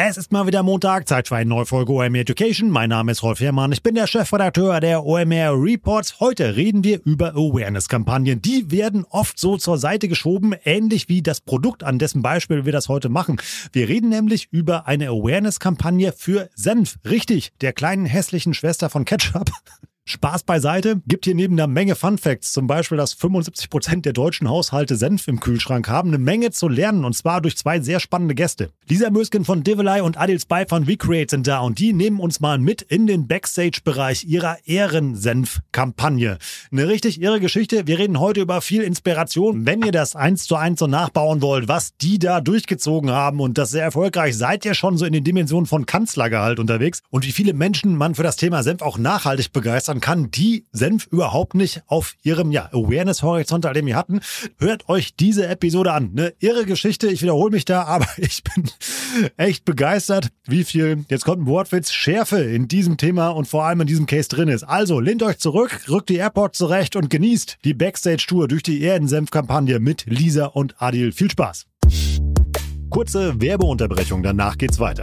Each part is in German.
Es ist mal wieder Montag, Zeit für eine neue Folge OMR Education. Mein Name ist Rolf Herrmann, ich bin der Chefredakteur der OMR Reports. Heute reden wir über Awareness-Kampagnen. Die werden oft so zur Seite geschoben, ähnlich wie das Produkt, an dessen Beispiel wir das heute machen. Wir reden nämlich über eine Awareness-Kampagne für Senf. Richtig, der kleinen hässlichen Schwester von Ketchup. Spaß beiseite, gibt hier neben einer Menge Fun Facts, zum Beispiel, dass 75 Prozent der deutschen Haushalte Senf im Kühlschrank haben, eine Menge zu lernen und zwar durch zwei sehr spannende Gäste. Lisa Mösken von Divelei und Adil Spy von WeCreate sind da und die nehmen uns mal mit in den Backstage-Bereich ihrer Ehrensenf-Kampagne. Eine richtig irre Geschichte. Wir reden heute über viel Inspiration. Wenn ihr das eins zu eins so nachbauen wollt, was die da durchgezogen haben und das sehr erfolgreich, seid ihr schon so in den Dimensionen von Kanzlergehalt unterwegs und wie viele Menschen man für das Thema Senf auch nachhaltig begeistern man kann, die Senf überhaupt nicht auf ihrem ja, Awareness-Horizont, den wir hatten. Hört euch diese Episode an. Eine irre Geschichte. Ich wiederhole mich da, aber ich bin echt begeistert, wie viel, jetzt kommt ein Wortwitz, Schärfe in diesem Thema und vor allem in diesem Case drin ist. Also lehnt euch zurück, rückt die Airports zurecht und genießt die Backstage-Tour durch die Erdensenf-Kampagne mit Lisa und Adil. Viel Spaß! Kurze Werbeunterbrechung, danach geht's weiter.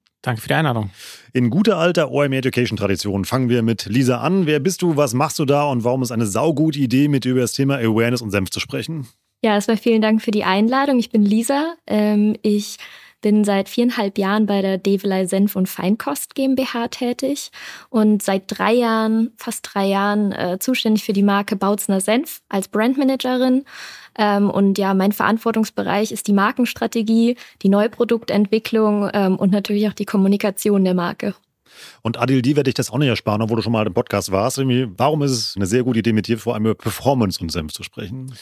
Danke für die Einladung. In guter alter OMR Education Tradition fangen wir mit Lisa an. Wer bist du, was machst du da und warum ist eine saugute Idee, mit dir über das Thema Awareness und Senf zu sprechen? Ja, erstmal vielen Dank für die Einladung. Ich bin Lisa. Ähm, ich bin seit viereinhalb Jahren bei der Develei Senf und Feinkost GmbH tätig und seit drei Jahren, fast drei Jahren, äh, zuständig für die Marke Bautzner Senf als Brandmanagerin ähm, und ja, mein Verantwortungsbereich ist die Markenstrategie, die Neuproduktentwicklung ähm, und natürlich auch die Kommunikation der Marke. Und Adil, die werde ich das auch nicht ersparen, obwohl du schon mal im Podcast warst. Warum ist es eine sehr gute Idee, mit dir vor allem über Performance und Senf zu sprechen?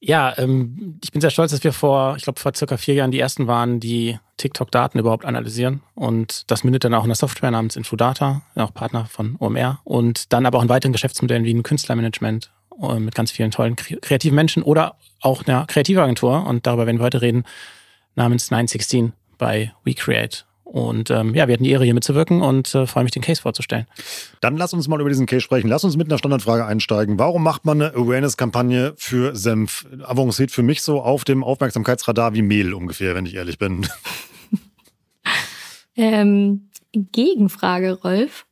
Ja, ähm, ich bin sehr stolz, dass wir vor, ich glaube, vor circa vier Jahren die ersten waren, die TikTok-Daten überhaupt analysieren. Und das mündet dann auch in einer Software namens Infodata, auch Partner von OMR. Und dann aber auch in weiteren Geschäftsmodellen wie ein Künstlermanagement äh, mit ganz vielen tollen kreativen Menschen oder auch einer Kreativagentur. Und darüber werden wir heute reden, namens 916 bei WeCreate. Und ähm, ja, wir hatten die Ehre, hier mitzuwirken und äh, freue mich, den Case vorzustellen. Dann lass uns mal über diesen Case sprechen. Lass uns mit einer Standardfrage einsteigen. Warum macht man eine Awareness-Kampagne für Senf? Avanciert für mich so auf dem Aufmerksamkeitsradar wie Mehl ungefähr, wenn ich ehrlich bin. ähm, Gegenfrage, Rolf.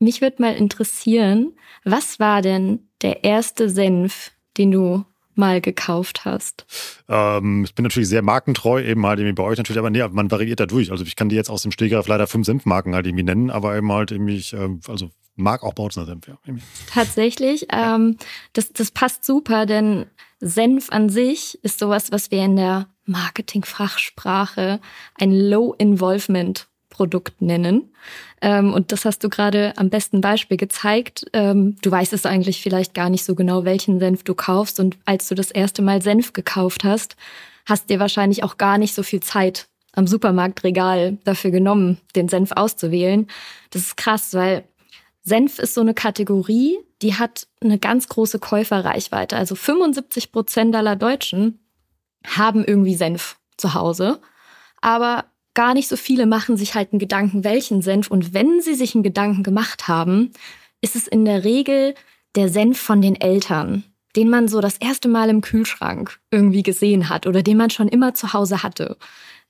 Mich würde mal interessieren, was war denn der erste Senf, den du mal gekauft hast? Ähm, ich bin natürlich sehr markentreu, eben halt irgendwie bei euch natürlich, aber nee, man variiert da durch. Also ich kann dir jetzt aus dem Stegreif leider fünf Senfmarken halt irgendwie nennen, aber eben halt irgendwie, ich, ähm, also mag auch Bautzner Senf, ja. Tatsächlich, ähm, das, das passt super, denn Senf an sich ist sowas, was wir in der Marketing-Fachsprache ein Low-Involvement Produkt nennen. Ähm, und das hast du gerade am besten Beispiel gezeigt. Ähm, du weißt es eigentlich vielleicht gar nicht so genau, welchen Senf du kaufst. Und als du das erste Mal Senf gekauft hast, hast dir wahrscheinlich auch gar nicht so viel Zeit am Supermarktregal dafür genommen, den Senf auszuwählen. Das ist krass, weil Senf ist so eine Kategorie, die hat eine ganz große Käuferreichweite. Also 75 Prozent aller Deutschen haben irgendwie Senf zu Hause. Aber gar nicht so viele machen sich halt einen Gedanken, welchen Senf. Und wenn sie sich einen Gedanken gemacht haben, ist es in der Regel der Senf von den Eltern. den man so das erste Mal im Kühlschrank irgendwie gesehen hat oder den man schon immer zu Hause hatte.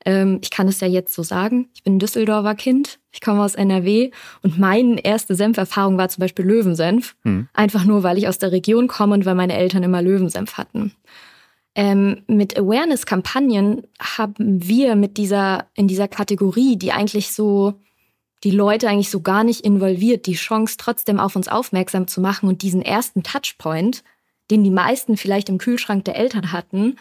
Ähm, ich kann es ja jetzt so sagen. Ich bin ein Düsseldorfer Kind. Ich komme aus NRW und meine erste Senferfahrung war zum Beispiel Löwensenf. Hm. Einfach nur, weil ich aus der Region komme und weil meine Eltern immer Löwensenf hatten. Ähm, mit Awareness-Kampagnen haben wir mit dieser, in dieser Kategorie, die eigentlich so, die Leute eigentlich so gar nicht involviert, die Chance trotzdem auf uns aufmerksam zu machen und diesen ersten Touchpoint, den die meisten vielleicht im Kühlschrank der Eltern hatten,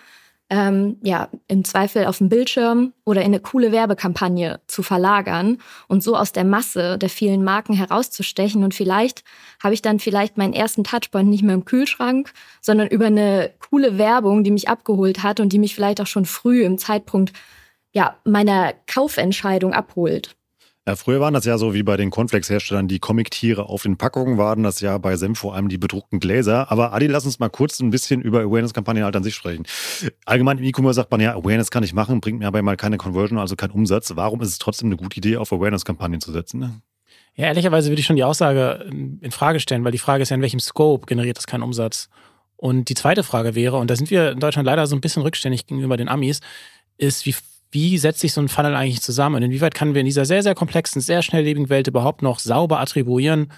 ähm, ja, im Zweifel auf dem Bildschirm oder in eine coole Werbekampagne zu verlagern und so aus der Masse der vielen Marken herauszustechen. Und vielleicht habe ich dann vielleicht meinen ersten Touchpoint nicht mehr im Kühlschrank, sondern über eine coole Werbung, die mich abgeholt hat und die mich vielleicht auch schon früh im Zeitpunkt ja, meiner Kaufentscheidung abholt. Ja, früher waren das ja so wie bei den Cornflakes-Herstellern, die Comic-Tiere auf den Packungen waren das ja bei Senf vor allem die bedruckten Gläser. Aber Adi, lass uns mal kurz ein bisschen über Awareness-Kampagnen halt an sich sprechen. Allgemein im E-Commerce sagt man ja, Awareness kann ich machen, bringt mir aber mal keine Conversion, also keinen Umsatz. Warum ist es trotzdem eine gute Idee, auf Awareness-Kampagnen zu setzen? Ne? Ja, ehrlicherweise würde ich schon die Aussage in Frage stellen, weil die Frage ist ja, in welchem Scope generiert das keinen Umsatz? Und die zweite Frage wäre, und da sind wir in Deutschland leider so ein bisschen rückständig gegenüber den Amis, ist, wie wie setzt sich so ein Funnel eigentlich zusammen und inwieweit können wir in dieser sehr, sehr komplexen, sehr schnelllebigen Welt überhaupt noch sauber attribuieren,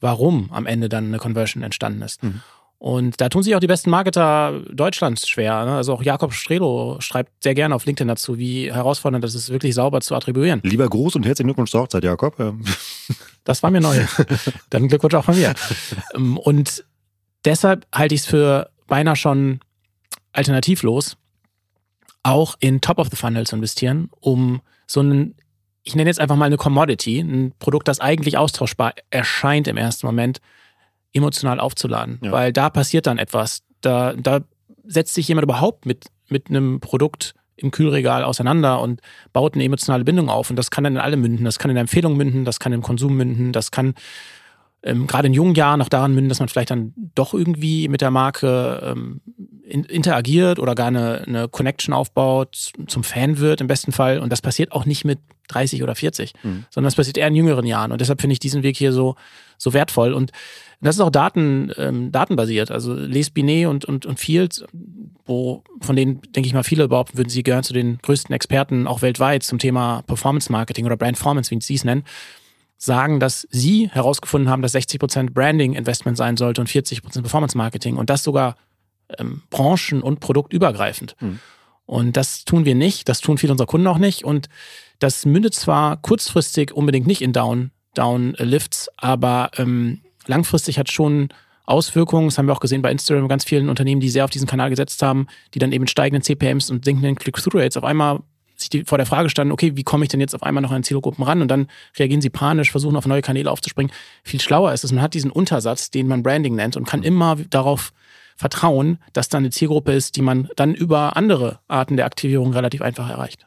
warum am Ende dann eine Conversion entstanden ist. Mhm. Und da tun sich auch die besten Marketer Deutschlands schwer. Ne? Also auch Jakob Strelo schreibt sehr gerne auf LinkedIn dazu, wie herausfordernd das ist, wirklich sauber zu attribuieren. Lieber Gruß und herzlichen Glückwunsch zur Hochzeit, Jakob. Das war mir neu. Dann Glückwunsch auch von mir. Ähm, und deshalb halte ich es für beinahe schon alternativlos, auch in Top of the Funnel zu investieren, um so einen, ich nenne jetzt einfach mal eine Commodity, ein Produkt, das eigentlich austauschbar erscheint im ersten Moment, emotional aufzuladen. Ja. Weil da passiert dann etwas. Da, da setzt sich jemand überhaupt mit, mit einem Produkt im Kühlregal auseinander und baut eine emotionale Bindung auf. Und das kann dann in alle münden. Das kann in Empfehlung münden, das kann im Konsum münden, das kann ähm, gerade in jungen Jahren noch daran münden, dass man vielleicht dann doch irgendwie mit der Marke ähm, in, interagiert oder gar eine, eine Connection aufbaut, zum Fan wird im besten Fall. Und das passiert auch nicht mit 30 oder 40, mhm. sondern das passiert eher in jüngeren Jahren. Und deshalb finde ich diesen Weg hier so, so wertvoll. Und das ist auch Daten, ähm, datenbasiert. Also Les Binet und, und, und Fields, wo, von denen denke ich mal viele behaupten würden, sie gehören zu den größten Experten auch weltweit zum Thema Performance Marketing oder Brand Performance, wie sie es nennen sagen, dass sie herausgefunden haben, dass 60 Prozent Branding Investment sein sollte und 40 Prozent Performance Marketing und das sogar ähm, branchen- und produktübergreifend. Mhm. Und das tun wir nicht, das tun viele unserer Kunden auch nicht und das mündet zwar kurzfristig unbedingt nicht in Down, Down Lifts, aber ähm, langfristig hat schon Auswirkungen. Das haben wir auch gesehen bei Instagram, ganz vielen Unternehmen, die sehr auf diesen Kanal gesetzt haben, die dann eben steigenden CPMs und sinkenden Click-Through-Rates auf einmal sich vor der Frage standen, okay, wie komme ich denn jetzt auf einmal noch an Zielgruppen ran? Und dann reagieren sie panisch, versuchen auf neue Kanäle aufzuspringen. Viel schlauer ist es, man hat diesen Untersatz, den man Branding nennt und kann mhm. immer darauf vertrauen, dass da eine Zielgruppe ist, die man dann über andere Arten der Aktivierung relativ einfach erreicht.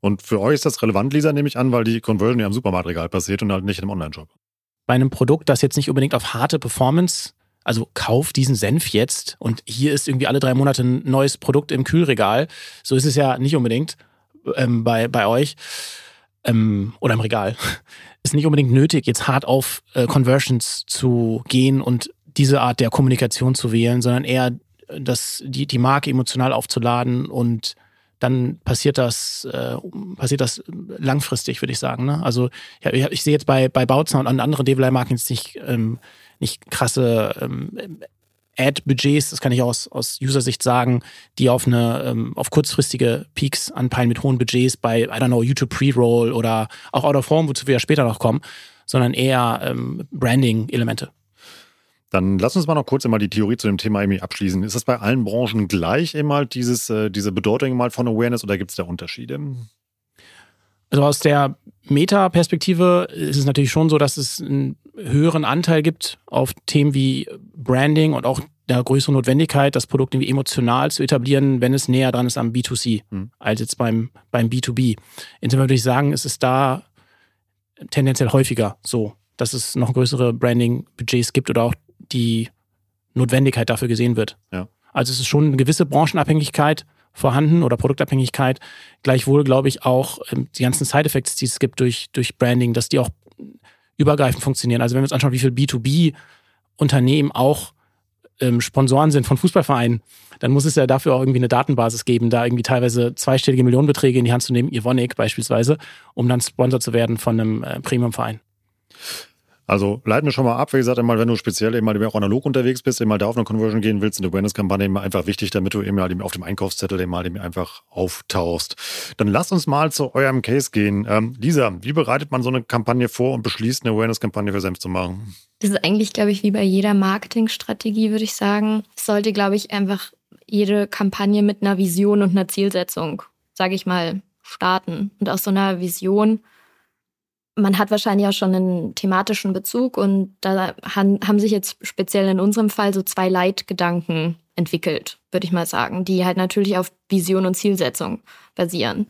Und für euch ist das relevant, Lisa, nehme ich an, weil die Conversion ja im Supermarktregal passiert und halt nicht im Online-Shop. Bei einem Produkt, das jetzt nicht unbedingt auf harte Performance also kauf diesen Senf jetzt und hier ist irgendwie alle drei Monate ein neues Produkt im Kühlregal. So ist es ja nicht unbedingt ähm, bei, bei euch ähm, oder im Regal, ist nicht unbedingt nötig, jetzt hart auf äh, Conversions zu gehen und diese Art der Kommunikation zu wählen, sondern eher das, die, die Marke emotional aufzuladen und dann passiert das, äh, passiert das langfristig, würde ich sagen. Ne? Also ja, ich sehe jetzt bei, bei Bautzer und anderen Develop-Marken jetzt nicht, ähm, nicht krasse ähm, Ad-Budgets, das kann ich aus, aus User-Sicht sagen, die auf eine, ähm, auf kurzfristige Peaks anpeilen mit hohen Budgets bei, I don't know, YouTube Pre-Roll oder auch Out of Home, wozu wir ja später noch kommen, sondern eher ähm, Branding-Elemente. Dann lass uns mal noch kurz immer die Theorie zu dem Thema irgendwie abschließen. Ist das bei allen Branchen gleich immer dieses, äh, diese Bedeutung mal von Awareness oder gibt es da Unterschiede? Also aus der Meta-Perspektive ist es natürlich schon so, dass es einen höheren Anteil gibt auf Themen wie Branding und auch der größere Notwendigkeit, das Produkt irgendwie emotional zu etablieren, wenn es näher dran ist am B2C, mhm. als jetzt beim, beim B2B. Insofern würde ich sagen, ist es da tendenziell häufiger so, dass es noch größere Branding-Budgets gibt oder auch die Notwendigkeit dafür gesehen wird. Ja. Also es ist schon eine gewisse Branchenabhängigkeit, vorhanden oder Produktabhängigkeit. Gleichwohl glaube ich auch ähm, die ganzen Side-Effects, die es gibt durch, durch Branding, dass die auch übergreifend funktionieren. Also wenn wir uns anschauen, wie viel B2B-Unternehmen auch ähm, Sponsoren sind von Fußballvereinen, dann muss es ja dafür auch irgendwie eine Datenbasis geben, da irgendwie teilweise zweistellige Millionenbeträge in die Hand zu nehmen, Ivonik beispielsweise, um dann Sponsor zu werden von einem äh, Premiumverein. Also leiten wir schon mal ab, wie gesagt, einmal, wenn du speziell eben mal auch analog unterwegs bist, eben mal da auf eine Conversion gehen willst, eine Awareness-Kampagne immer einfach wichtig, damit du eben halt auf dem Einkaufszettel eben mal eben einfach auftauchst. Dann lass uns mal zu eurem Case gehen. Ähm, Lisa, wie bereitet man so eine Kampagne vor und beschließt, eine Awareness-Kampagne für Senf zu machen? Das ist eigentlich, glaube ich, wie bei jeder Marketingstrategie, würde ich sagen. Es sollte, glaube ich, einfach jede Kampagne mit einer Vision und einer Zielsetzung, sage ich mal, starten. Und aus so einer Vision man hat wahrscheinlich auch schon einen thematischen Bezug und da haben sich jetzt speziell in unserem Fall so zwei Leitgedanken entwickelt, würde ich mal sagen, die halt natürlich auf Vision und Zielsetzung basieren.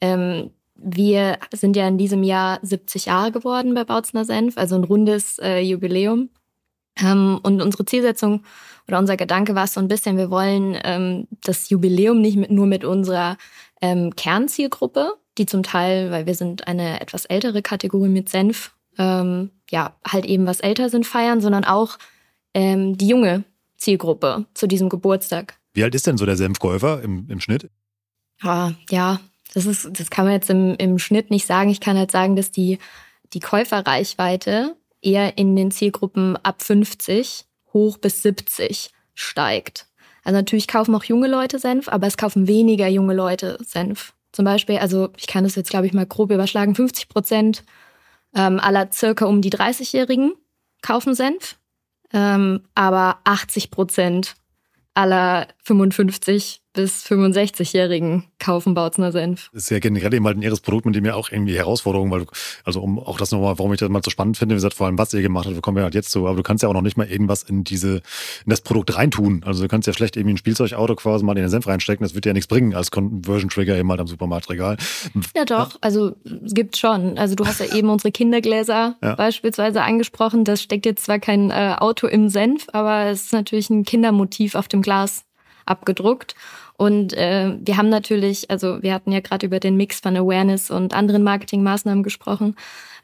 Ähm, wir sind ja in diesem Jahr 70 Jahre geworden bei Bautzner Senf, also ein rundes äh, Jubiläum. Ähm, und unsere Zielsetzung oder unser Gedanke war es so ein bisschen, wir wollen ähm, das Jubiläum nicht mit, nur mit unserer ähm, Kernzielgruppe die zum Teil, weil wir sind eine etwas ältere Kategorie mit Senf, ähm, ja, halt eben was älter sind, feiern, sondern auch ähm, die junge Zielgruppe zu diesem Geburtstag. Wie alt ist denn so der Senfkäufer im, im Schnitt? Ah, ja, das ist, das kann man jetzt im, im Schnitt nicht sagen. Ich kann halt sagen, dass die, die Käuferreichweite eher in den Zielgruppen ab 50 hoch bis 70 steigt. Also natürlich kaufen auch junge Leute Senf, aber es kaufen weniger junge Leute Senf. Zum Beispiel, also ich kann das jetzt, glaube ich, mal grob überschlagen, 50 Prozent ähm, aller circa um die 30-Jährigen kaufen Senf, ähm, aber 80 Prozent aller 55 bis 65-Jährigen kaufen Bautzner Senf. Das ist ja generell eben halt ein ihres Produkt, mit dem ja auch irgendwie Herausforderungen, weil du, also um auch das nochmal, warum ich das mal so spannend finde, wie gesagt, vor allem was ihr gemacht habt, kommen wir halt jetzt zu, aber du kannst ja auch noch nicht mal irgendwas in diese, in das Produkt reintun. Also du kannst ja schlecht irgendwie ein Spielzeugauto quasi mal in den Senf reinstecken, das wird dir ja nichts bringen als Conversion Trigger eben halt am Supermarktregal. Ja doch, ja. also es gibt schon. Also du hast ja eben unsere Kindergläser ja. beispielsweise angesprochen. Das steckt jetzt zwar kein äh, Auto im Senf, aber es ist natürlich ein Kindermotiv auf dem Glas abgedruckt. Und äh, wir haben natürlich, also wir hatten ja gerade über den Mix von Awareness und anderen Marketingmaßnahmen gesprochen,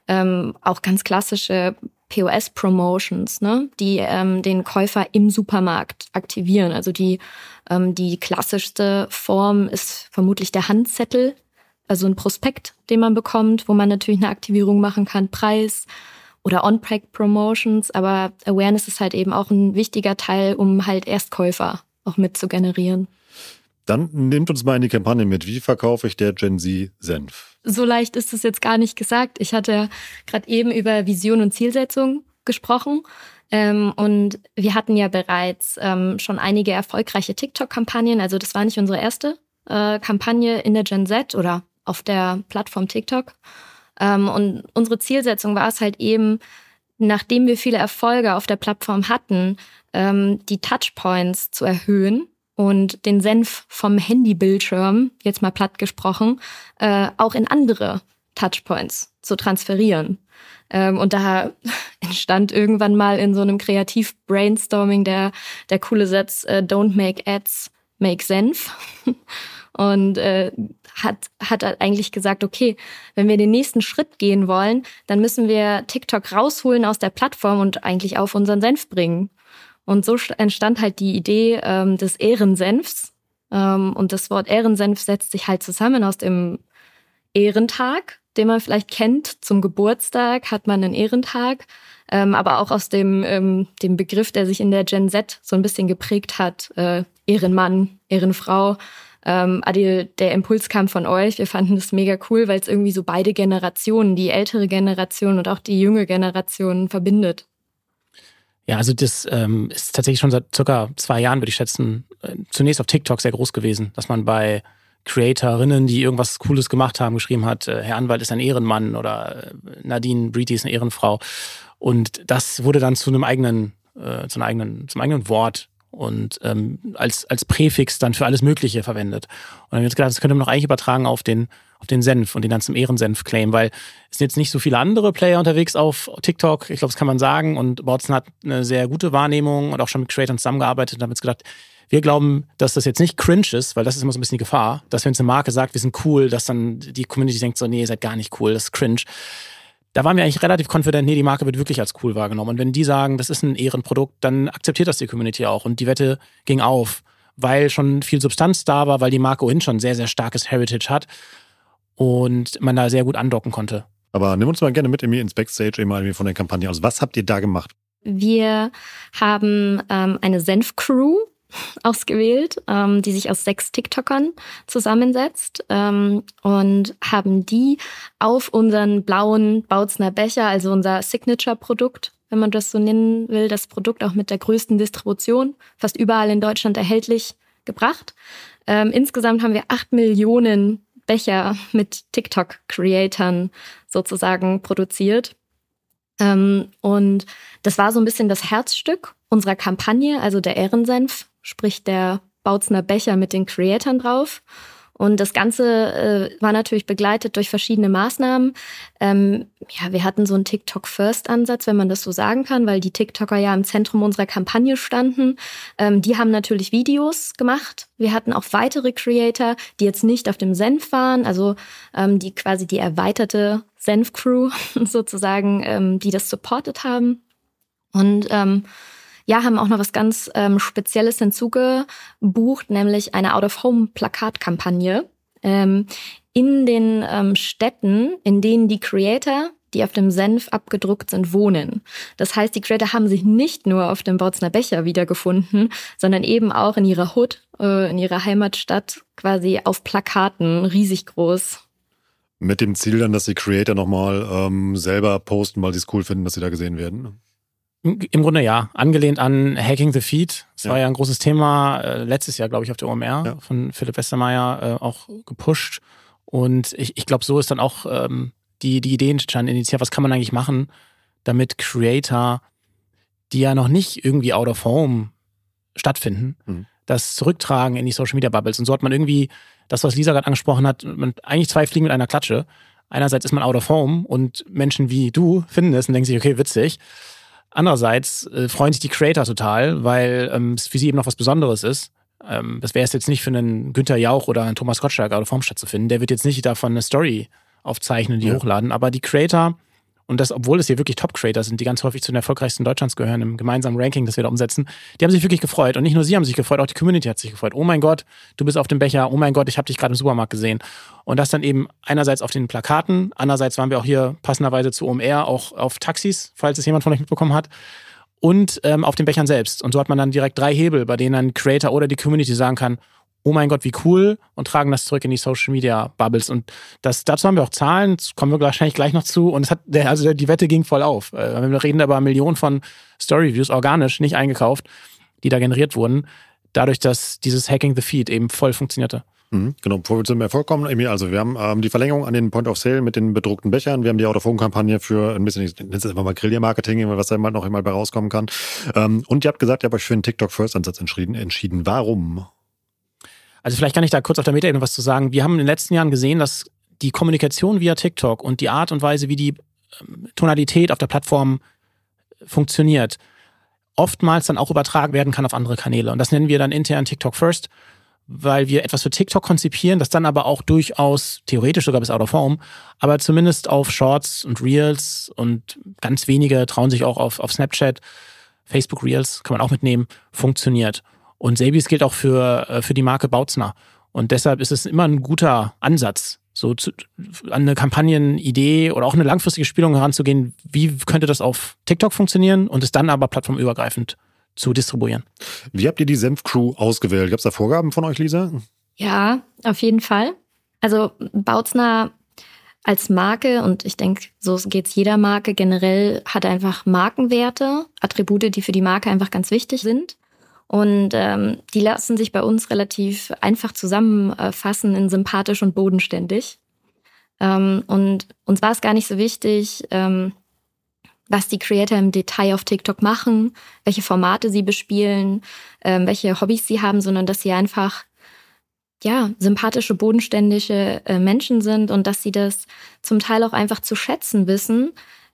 ähm, auch ganz klassische POS-Promotions, ne, die ähm, den Käufer im Supermarkt aktivieren. Also die, ähm, die klassischste Form ist vermutlich der Handzettel, also ein Prospekt, den man bekommt, wo man natürlich eine Aktivierung machen kann, Preis oder On-Pack-Promotions, aber Awareness ist halt eben auch ein wichtiger Teil, um halt Erstkäufer auch mit zu generieren. Dann nehmt uns mal in die Kampagne mit. Wie verkaufe ich der Gen Z Senf? So leicht ist es jetzt gar nicht gesagt. Ich hatte gerade eben über Vision und Zielsetzung gesprochen. Ähm, und wir hatten ja bereits ähm, schon einige erfolgreiche TikTok-Kampagnen. Also das war nicht unsere erste äh, Kampagne in der Gen Z oder auf der Plattform TikTok. Ähm, und unsere Zielsetzung war es halt eben, nachdem wir viele Erfolge auf der Plattform hatten, ähm, die Touchpoints zu erhöhen und den Senf vom Handybildschirm, jetzt mal platt gesprochen, äh, auch in andere Touchpoints zu transferieren. Ähm, und da entstand irgendwann mal in so einem Kreativ-Brainstorming der, der coole Satz, äh, don't make ads, make Senf. und äh, hat, hat eigentlich gesagt, okay, wenn wir den nächsten Schritt gehen wollen, dann müssen wir TikTok rausholen aus der Plattform und eigentlich auf unseren Senf bringen. Und so entstand halt die Idee ähm, des Ehrensenfs. Ähm, und das Wort Ehrensenf setzt sich halt zusammen aus dem Ehrentag, den man vielleicht kennt. Zum Geburtstag hat man einen Ehrentag. Ähm, aber auch aus dem, ähm, dem Begriff, der sich in der Gen Z so ein bisschen geprägt hat, äh, Ehrenmann, Ehrenfrau. Ähm, Adil, der Impuls kam von euch. Wir fanden das mega cool, weil es irgendwie so beide Generationen, die ältere Generation und auch die junge Generation verbindet. Ja, also das ähm, ist tatsächlich schon seit circa zwei Jahren, würde ich schätzen, äh, zunächst auf TikTok sehr groß gewesen, dass man bei Creatorinnen, die irgendwas Cooles gemacht haben, geschrieben hat, äh, Herr Anwalt ist ein Ehrenmann oder äh, Nadine Breedy ist eine Ehrenfrau. Und das wurde dann zu einem eigenen, äh, zu einem eigenen, zum eigenen Wort und ähm, als, als Präfix dann für alles Mögliche verwendet. Und dann haben wir uns gedacht, das könnte man noch eigentlich übertragen auf den, auf den Senf und den zum Ehrensenf-Claim, weil es sind jetzt nicht so viele andere Player unterwegs auf TikTok, ich glaube, das kann man sagen. Und Bautzen hat eine sehr gute Wahrnehmung und auch schon mit Creators zusammengearbeitet und haben jetzt gedacht, wir glauben, dass das jetzt nicht cringe ist, weil das ist immer so ein bisschen die Gefahr, dass wenn uns eine Marke sagt, wir sind cool, dass dann die Community denkt so, nee, ihr seid gar nicht cool, das ist cringe. da waren wir eigentlich relativ confident, nee, die Marke wird wirklich als cool wahrgenommen. Und wenn die sagen, das ist ein Ehrenprodukt, dann akzeptiert das die Community auch. Und die Wette ging auf, weil schon viel Substanz da war, weil die Marke ohnehin schon sehr, sehr starkes Heritage hat und man da sehr gut andocken konnte. Aber nimm uns mal gerne mit ins Backstage eben von der Kampagne aus. Was habt ihr da gemacht? Wir haben ähm, eine Senf-Crew ausgewählt, ähm, die sich aus sechs TikTokern zusammensetzt ähm, und haben die auf unseren blauen Bautzner Becher, also unser Signature-Produkt, wenn man das so nennen will, das Produkt auch mit der größten Distribution, fast überall in Deutschland erhältlich, gebracht. Ähm, insgesamt haben wir acht Millionen Becher mit TikTok-Creatern sozusagen produziert. Ähm, und das war so ein bisschen das Herzstück unserer Kampagne, also der Ehrensenf, sprich der Bautzner Becher mit den Creatoren drauf. Und das Ganze äh, war natürlich begleitet durch verschiedene Maßnahmen. Ähm, ja, wir hatten so einen TikTok-First-Ansatz, wenn man das so sagen kann, weil die TikToker ja im Zentrum unserer Kampagne standen. Ähm, die haben natürlich Videos gemacht. Wir hatten auch weitere Creator, die jetzt nicht auf dem Senf waren, also ähm, die quasi die erweiterte Senf-Crew sozusagen, ähm, die das supportet haben. Und ähm, ja, haben auch noch was ganz ähm, Spezielles hinzugebucht, nämlich eine Out-of-Home-Plakatkampagne ähm, in den ähm, Städten, in denen die Creator die auf dem Senf abgedruckt sind, wohnen. Das heißt, die Creator haben sich nicht nur auf dem Bautzner Becher wiedergefunden, sondern eben auch in ihrer Hood, äh, in ihrer Heimatstadt, quasi auf Plakaten, riesig groß. Mit dem Ziel dann, dass die Creator nochmal ähm, selber posten, weil sie es cool finden, dass sie da gesehen werden. Im Grunde ja. Angelehnt an Hacking the Feed. Das ja. war ja ein großes Thema äh, letztes Jahr, glaube ich, auf der OMR ja. von Philipp Westermeier äh, auch gepusht. Und ich, ich glaube, so ist dann auch ähm, die, die Idee entstanden, initiiert, was kann man eigentlich machen, damit Creator, die ja noch nicht irgendwie out of home stattfinden, mhm. das zurücktragen in die Social Media Bubbles. Und so hat man irgendwie das, was Lisa gerade angesprochen hat, man, eigentlich zwei Fliegen mit einer Klatsche. Einerseits ist man out of home und Menschen wie du finden es und denken sich, okay, witzig. Andererseits äh, freuen sich die Creator total, weil ähm, es für sie eben noch was Besonderes ist. Ähm, das wäre es jetzt nicht für einen Günther Jauch oder einen Thomas Gottschalk oder Formstadt zu finden. Der wird jetzt nicht davon eine Story aufzeichnen, die ja. hochladen. Aber die Creator und das, obwohl es hier wirklich Top-Creator sind, die ganz häufig zu den erfolgreichsten Deutschlands gehören, im gemeinsamen Ranking, das wir da umsetzen, die haben sich wirklich gefreut. Und nicht nur sie haben sich gefreut, auch die Community hat sich gefreut. Oh mein Gott, du bist auf dem Becher. Oh mein Gott, ich habe dich gerade im Supermarkt gesehen. Und das dann eben einerseits auf den Plakaten, andererseits waren wir auch hier passenderweise zu OMR auch auf Taxis, falls es jemand von euch mitbekommen hat. Und ähm, auf den Bechern selbst. Und so hat man dann direkt drei Hebel, bei denen ein Creator oder die Community sagen kann, oh mein Gott, wie cool und tragen das zurück in die Social Media Bubbles. Und das, dazu haben wir auch Zahlen, kommen wir wahrscheinlich gleich noch zu. Und es hat, also die Wette ging voll auf. Äh, wir reden über Millionen von Story-Views, organisch, nicht eingekauft, die da generiert wurden, dadurch, dass dieses Hacking the Feed eben voll funktionierte. Mhm, genau, bevor wir zum Erfolg kommen, also wir haben ähm, die Verlängerung an den Point of Sale mit den bedruckten Bechern, wir haben die Out-of-Home-Kampagne für ein bisschen, ich nenne es einfach mal Guerilla-Marketing, was da noch immer bei rauskommen kann. Ähm, und ihr habt gesagt, ihr habt euch für einen TikTok-First-Ansatz entschieden. entschieden. Warum? Also vielleicht kann ich da kurz auf der Metaebene was zu sagen. Wir haben in den letzten Jahren gesehen, dass die Kommunikation via TikTok und die Art und Weise, wie die ähm, Tonalität auf der Plattform funktioniert, oftmals dann auch übertragen werden kann auf andere Kanäle. Und das nennen wir dann intern TikTok First, weil wir etwas für TikTok konzipieren, das dann aber auch durchaus theoretisch sogar bis out of home, aber zumindest auf Shorts und Reels und ganz wenige trauen sich auch auf, auf Snapchat, Facebook Reels, kann man auch mitnehmen, funktioniert. Und Selbies gilt auch für, äh, für die Marke Bautzner. Und deshalb ist es immer ein guter Ansatz, so zu, an eine Kampagnenidee oder auch eine langfristige Spielung heranzugehen. Wie könnte das auf TikTok funktionieren und es dann aber plattformübergreifend zu distribuieren? Wie habt ihr die Senf-Crew ausgewählt? Gab es da Vorgaben von euch, Lisa? Ja, auf jeden Fall. Also Bautzner als Marke, und ich denke, so geht es jeder Marke generell, hat einfach Markenwerte, Attribute, die für die Marke einfach ganz wichtig sind. Und ähm, die lassen sich bei uns relativ einfach zusammenfassen in sympathisch und bodenständig. Ähm, und uns war es gar nicht so wichtig, ähm, was die Creator im Detail auf TikTok machen, welche Formate sie bespielen, ähm, welche Hobbys sie haben, sondern dass sie einfach ja, sympathische, bodenständige äh, Menschen sind und dass sie das zum Teil auch einfach zu schätzen wissen,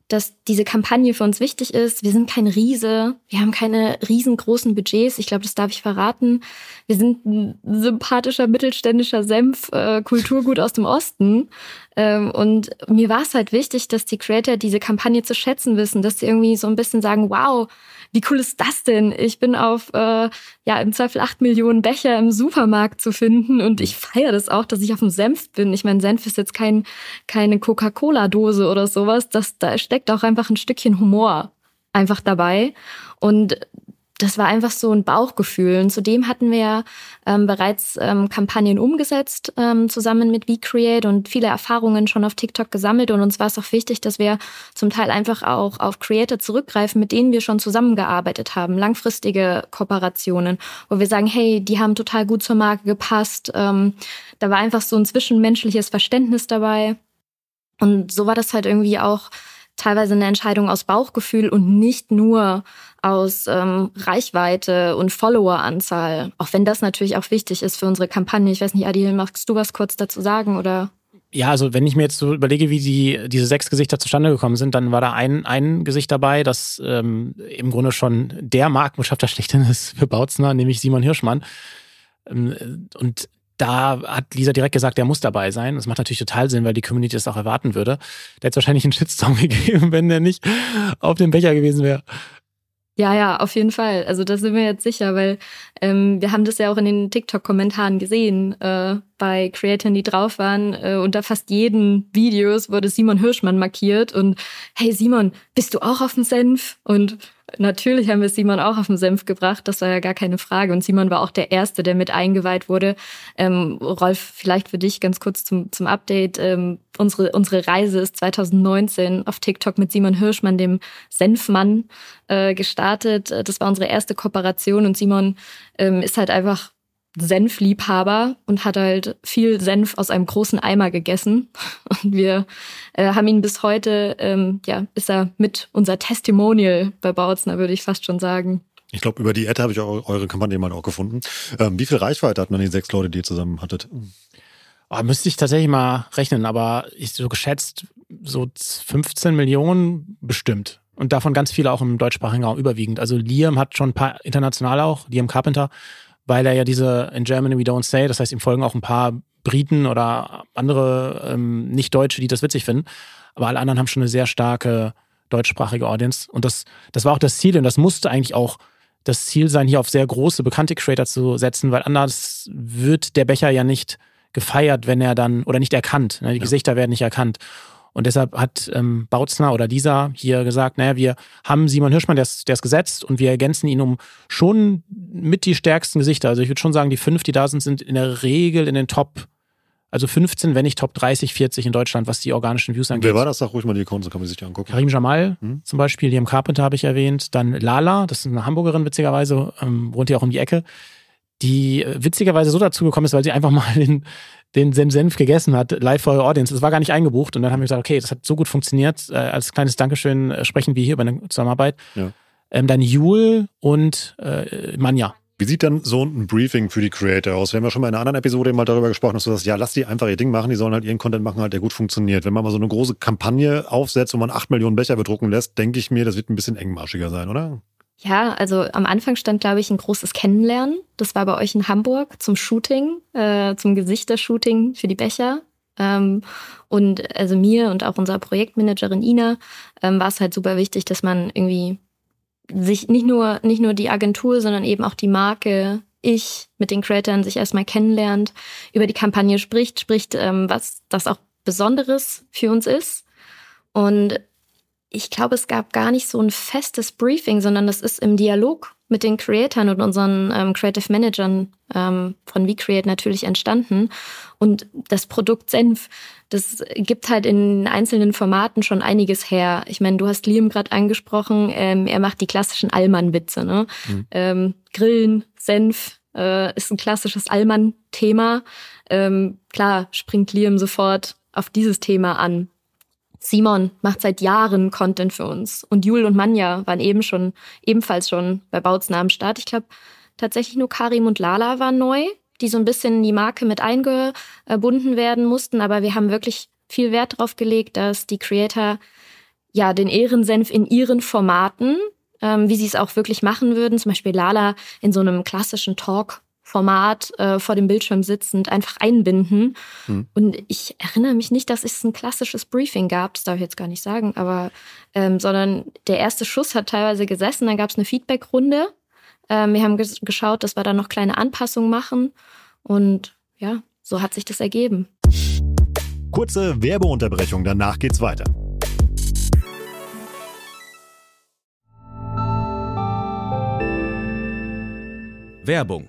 dass diese Kampagne für uns wichtig ist. Wir sind kein Riese, wir haben keine riesengroßen Budgets. Ich glaube, das darf ich verraten. Wir sind ein sympathischer mittelständischer Senf, äh, Kulturgut aus dem Osten. Ähm, und mir war es halt wichtig, dass die Creator diese Kampagne zu schätzen wissen, dass sie irgendwie so ein bisschen sagen, wow, wie cool ist das denn? Ich bin auf äh, ja im Zweifel acht Millionen Becher im Supermarkt zu finden und ich feiere das auch, dass ich auf dem Senf bin. Ich meine, Senf ist jetzt kein keine Coca-Cola-Dose oder sowas. Das da steckt auch einfach ein Stückchen Humor einfach dabei und das war einfach so ein Bauchgefühl. Und zudem hatten wir ähm, bereits ähm, Kampagnen umgesetzt, ähm, zusammen mit VCreate und viele Erfahrungen schon auf TikTok gesammelt. Und uns war es auch wichtig, dass wir zum Teil einfach auch auf Creator zurückgreifen, mit denen wir schon zusammengearbeitet haben. Langfristige Kooperationen, wo wir sagen, hey, die haben total gut zur Marke gepasst. Ähm, da war einfach so ein zwischenmenschliches Verständnis dabei. Und so war das halt irgendwie auch teilweise eine Entscheidung aus Bauchgefühl und nicht nur aus ähm, Reichweite und Followeranzahl. Auch wenn das natürlich auch wichtig ist für unsere Kampagne. Ich weiß nicht, Adil, magst du was kurz dazu sagen oder? Ja, also wenn ich mir jetzt so überlege, wie die, diese sechs Gesichter zustande gekommen sind, dann war da ein, ein Gesicht dabei, das ähm, im Grunde schon der Markenbotschafter schlechthin ist für Bautzner, nämlich Simon Hirschmann. Ähm, und da hat Lisa direkt gesagt, der muss dabei sein. Das macht natürlich total Sinn, weil die Community das auch erwarten würde. Der hätte wahrscheinlich einen Shitstorm gegeben, wenn der nicht auf dem Becher gewesen wäre. Ja, ja, auf jeden Fall. Also da sind wir jetzt sicher, weil ähm, wir haben das ja auch in den TikTok-Kommentaren gesehen äh, bei Creatoren, die drauf waren. Äh, unter fast jeden Videos wurde Simon Hirschmann markiert und hey Simon, bist du auch auf dem Senf? Und Natürlich haben wir Simon auch auf den Senf gebracht, das war ja gar keine Frage. Und Simon war auch der Erste, der mit eingeweiht wurde. Ähm, Rolf, vielleicht für dich ganz kurz zum, zum Update. Ähm, unsere, unsere Reise ist 2019 auf TikTok mit Simon Hirschmann, dem Senfmann, äh, gestartet. Das war unsere erste Kooperation und Simon ähm, ist halt einfach Senfliebhaber und hat halt viel Senf aus einem großen Eimer gegessen. Und wir äh, haben ihn bis heute, ähm, ja, ist er mit unser Testimonial bei Bautzner, würde ich fast schon sagen. Ich glaube, über die Ad habe ich auch eure Kampagne mal auch gefunden. Ähm, wie viel Reichweite hatten dann die sechs Leute, die ihr zusammen hattet? Oh, müsste ich tatsächlich mal rechnen, aber ich so geschätzt so 15 Millionen bestimmt. Und davon ganz viele auch im deutschsprachigen Raum überwiegend. Also Liam hat schon ein paar international auch, Liam Carpenter, weil er ja diese In Germany We Don't Say, das heißt, ihm folgen auch ein paar Briten oder andere ähm, Nicht-Deutsche, die das witzig finden. Aber alle anderen haben schon eine sehr starke deutschsprachige Audience. Und das, das war auch das Ziel und das musste eigentlich auch das Ziel sein, hier auf sehr große, bekannte Creator zu setzen, weil anders wird der Becher ja nicht gefeiert, wenn er dann, oder nicht erkannt. Ne? Die ja. Gesichter werden nicht erkannt. Und deshalb hat ähm, Bautzner oder dieser hier gesagt, naja, wir haben Simon Hirschmann, der ist, gesetzt und wir ergänzen ihn um schon mit die stärksten Gesichter. Also ich würde schon sagen, die fünf, die da sind, sind in der Regel in den Top, also 15, wenn nicht Top 30, 40 in Deutschland, was die organischen Views angeht. Wer war das? Sag ruhig mal die Accounts, so kann man sich die angucken. Karim Jamal hm? zum Beispiel, Liam Carpenter habe ich erwähnt. Dann Lala, das ist eine Hamburgerin witzigerweise, ähm, wohnt hier auch um die Ecke die äh, witzigerweise so dazu gekommen ist, weil sie einfach mal den, den Senf gegessen hat, live for your audience. Das war gar nicht eingebucht. Und dann haben wir gesagt, okay, das hat so gut funktioniert. Äh, als kleines Dankeschön äh, sprechen wir hier über eine Zusammenarbeit. Ja. Ähm, dann Jule und äh, Manja. Wie sieht dann so ein Briefing für die Creator aus? Wir haben ja schon mal in einer anderen Episode mal darüber gesprochen, dass du sagst, ja, lass die einfach ihr Ding machen, die sollen halt ihren Content machen, halt, der gut funktioniert. Wenn man mal so eine große Kampagne aufsetzt, wo man acht Millionen Becher bedrucken lässt, denke ich mir, das wird ein bisschen engmaschiger sein, oder? Ja, also am Anfang stand, glaube ich, ein großes Kennenlernen. Das war bei euch in Hamburg zum Shooting, äh, zum Gesichtershooting für die Becher. Ähm, und also mir und auch unserer Projektmanagerin Ina ähm, war es halt super wichtig, dass man irgendwie sich nicht nur, nicht nur die Agentur, sondern eben auch die Marke, ich mit den Creatoren sich erstmal kennenlernt, über die Kampagne spricht, spricht, ähm, was das auch Besonderes für uns ist. Und ich glaube, es gab gar nicht so ein festes Briefing, sondern das ist im Dialog mit den Creatoren und unseren ähm, Creative Managern ähm, von VCreate natürlich entstanden. Und das Produkt Senf, das gibt halt in einzelnen Formaten schon einiges her. Ich meine, du hast Liam gerade angesprochen, ähm, er macht die klassischen Allmann-Witze. Ne? Mhm. Ähm, Grillen, Senf äh, ist ein klassisches Allmann-Thema. Ähm, klar springt Liam sofort auf dieses Thema an. Simon macht seit Jahren Content für uns. Und Jul und Manja waren eben schon, ebenfalls schon bei Bautzner am Start. Ich glaube, tatsächlich nur Karim und Lala waren neu, die so ein bisschen in die Marke mit eingebunden werden mussten. Aber wir haben wirklich viel Wert darauf gelegt, dass die Creator ja den Ehrensenf in ihren Formaten, ähm, wie sie es auch wirklich machen würden, zum Beispiel Lala in so einem klassischen Talk Format äh, vor dem Bildschirm sitzend einfach einbinden. Hm. Und ich erinnere mich nicht, dass es ein klassisches Briefing gab, das darf ich jetzt gar nicht sagen, aber ähm, sondern der erste Schuss hat teilweise gesessen, dann gab es eine Feedbackrunde. Ähm, wir haben ges geschaut, dass wir da noch kleine Anpassungen machen. Und ja, so hat sich das ergeben. Kurze Werbeunterbrechung, danach geht's weiter. Werbung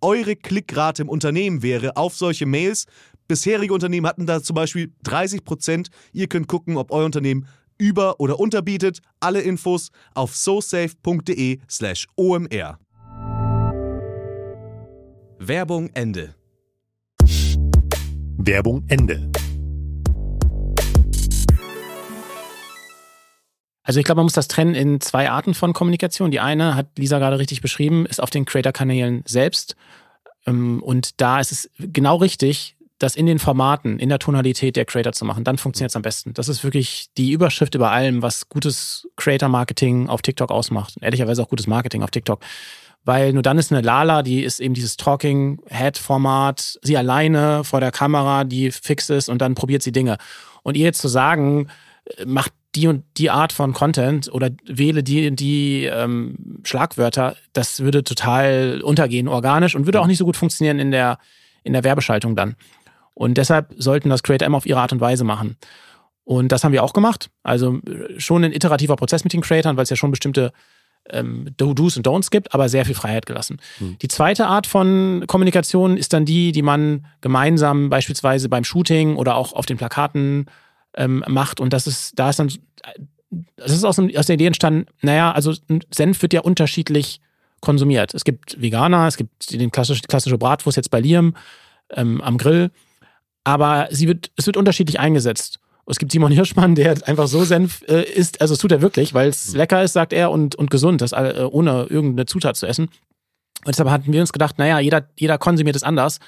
eure Klickrate im Unternehmen wäre auf solche Mails. Bisherige Unternehmen hatten da zum Beispiel 30 Prozent. Ihr könnt gucken, ob euer Unternehmen über- oder unterbietet. Alle Infos auf sosafe.de/slash omr. Werbung Ende. Werbung Ende. Also ich glaube, man muss das trennen in zwei Arten von Kommunikation. Die eine hat Lisa gerade richtig beschrieben, ist auf den Creator-Kanälen selbst. Ähm, und da ist es genau richtig, das in den Formaten, in der Tonalität der Creator zu machen. Dann funktioniert es am besten. Das ist wirklich die Überschrift über allem, was gutes Creator-Marketing auf TikTok ausmacht. Ehrlicherweise auch gutes Marketing auf TikTok. Weil nur dann ist eine Lala, die ist eben dieses Talking-Head-Format, sie alleine vor der Kamera, die fix ist und dann probiert sie Dinge. Und ihr jetzt zu sagen, äh, macht die und die Art von Content oder wähle die und die ähm, Schlagwörter, das würde total untergehen organisch und würde auch nicht so gut funktionieren in der, in der Werbeschaltung dann. Und deshalb sollten das Creator immer auf ihre Art und Weise machen. Und das haben wir auch gemacht. Also äh, schon ein iterativer Prozess mit den Creatoren, weil es ja schon bestimmte ähm, Do-Dos und Don'ts gibt, aber sehr viel Freiheit gelassen. Mhm. Die zweite Art von Kommunikation ist dann die, die man gemeinsam beispielsweise beim Shooting oder auch auf den Plakaten ähm, macht. Und das ist, da ist dann, das ist aus, aus der Idee entstanden, naja, also Senf wird ja unterschiedlich konsumiert. Es gibt Veganer, es gibt den klassische, klassische Bratwurst jetzt bei Liam ähm, am Grill, aber sie wird, es wird unterschiedlich eingesetzt. Es gibt Simon Hirschmann, der einfach so Senf äh, isst, also das tut er wirklich, weil es mhm. lecker ist, sagt er, und, und gesund, das äh, ohne irgendeine Zutat zu essen. Und deshalb hatten wir uns gedacht, naja, jeder, jeder konsumiert es anders.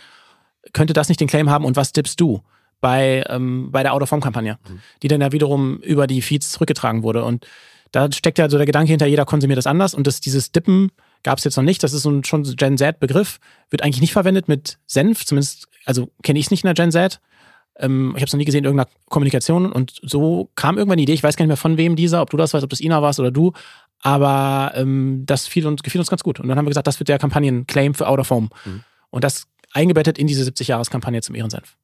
Könnte das nicht den Claim haben und was tippst du? Bei, ähm, bei der Out-of-Form-Kampagne, mhm. die dann ja wiederum über die Feeds zurückgetragen wurde. Und da steckt ja so der Gedanke hinter, jeder konsumiert das anders. Und das, dieses Dippen gab es jetzt noch nicht. Das ist so ein, schon so Gen Z-Begriff. Wird eigentlich nicht verwendet mit Senf, zumindest, also kenne ich es nicht in der Gen Z. Ähm, ich habe es noch nie gesehen in irgendeiner Kommunikation. Und so kam irgendwann die Idee, ich weiß gar nicht mehr von wem dieser, ob du das weißt, ob das Ina warst oder du. Aber ähm, das fiel uns, gefiel uns ganz gut. Und dann haben wir gesagt, das wird der Kampagnen-Claim für Out of Home. Mhm. Und das eingebettet in diese 70-Jahres-Kampagne zum Ehrensenf.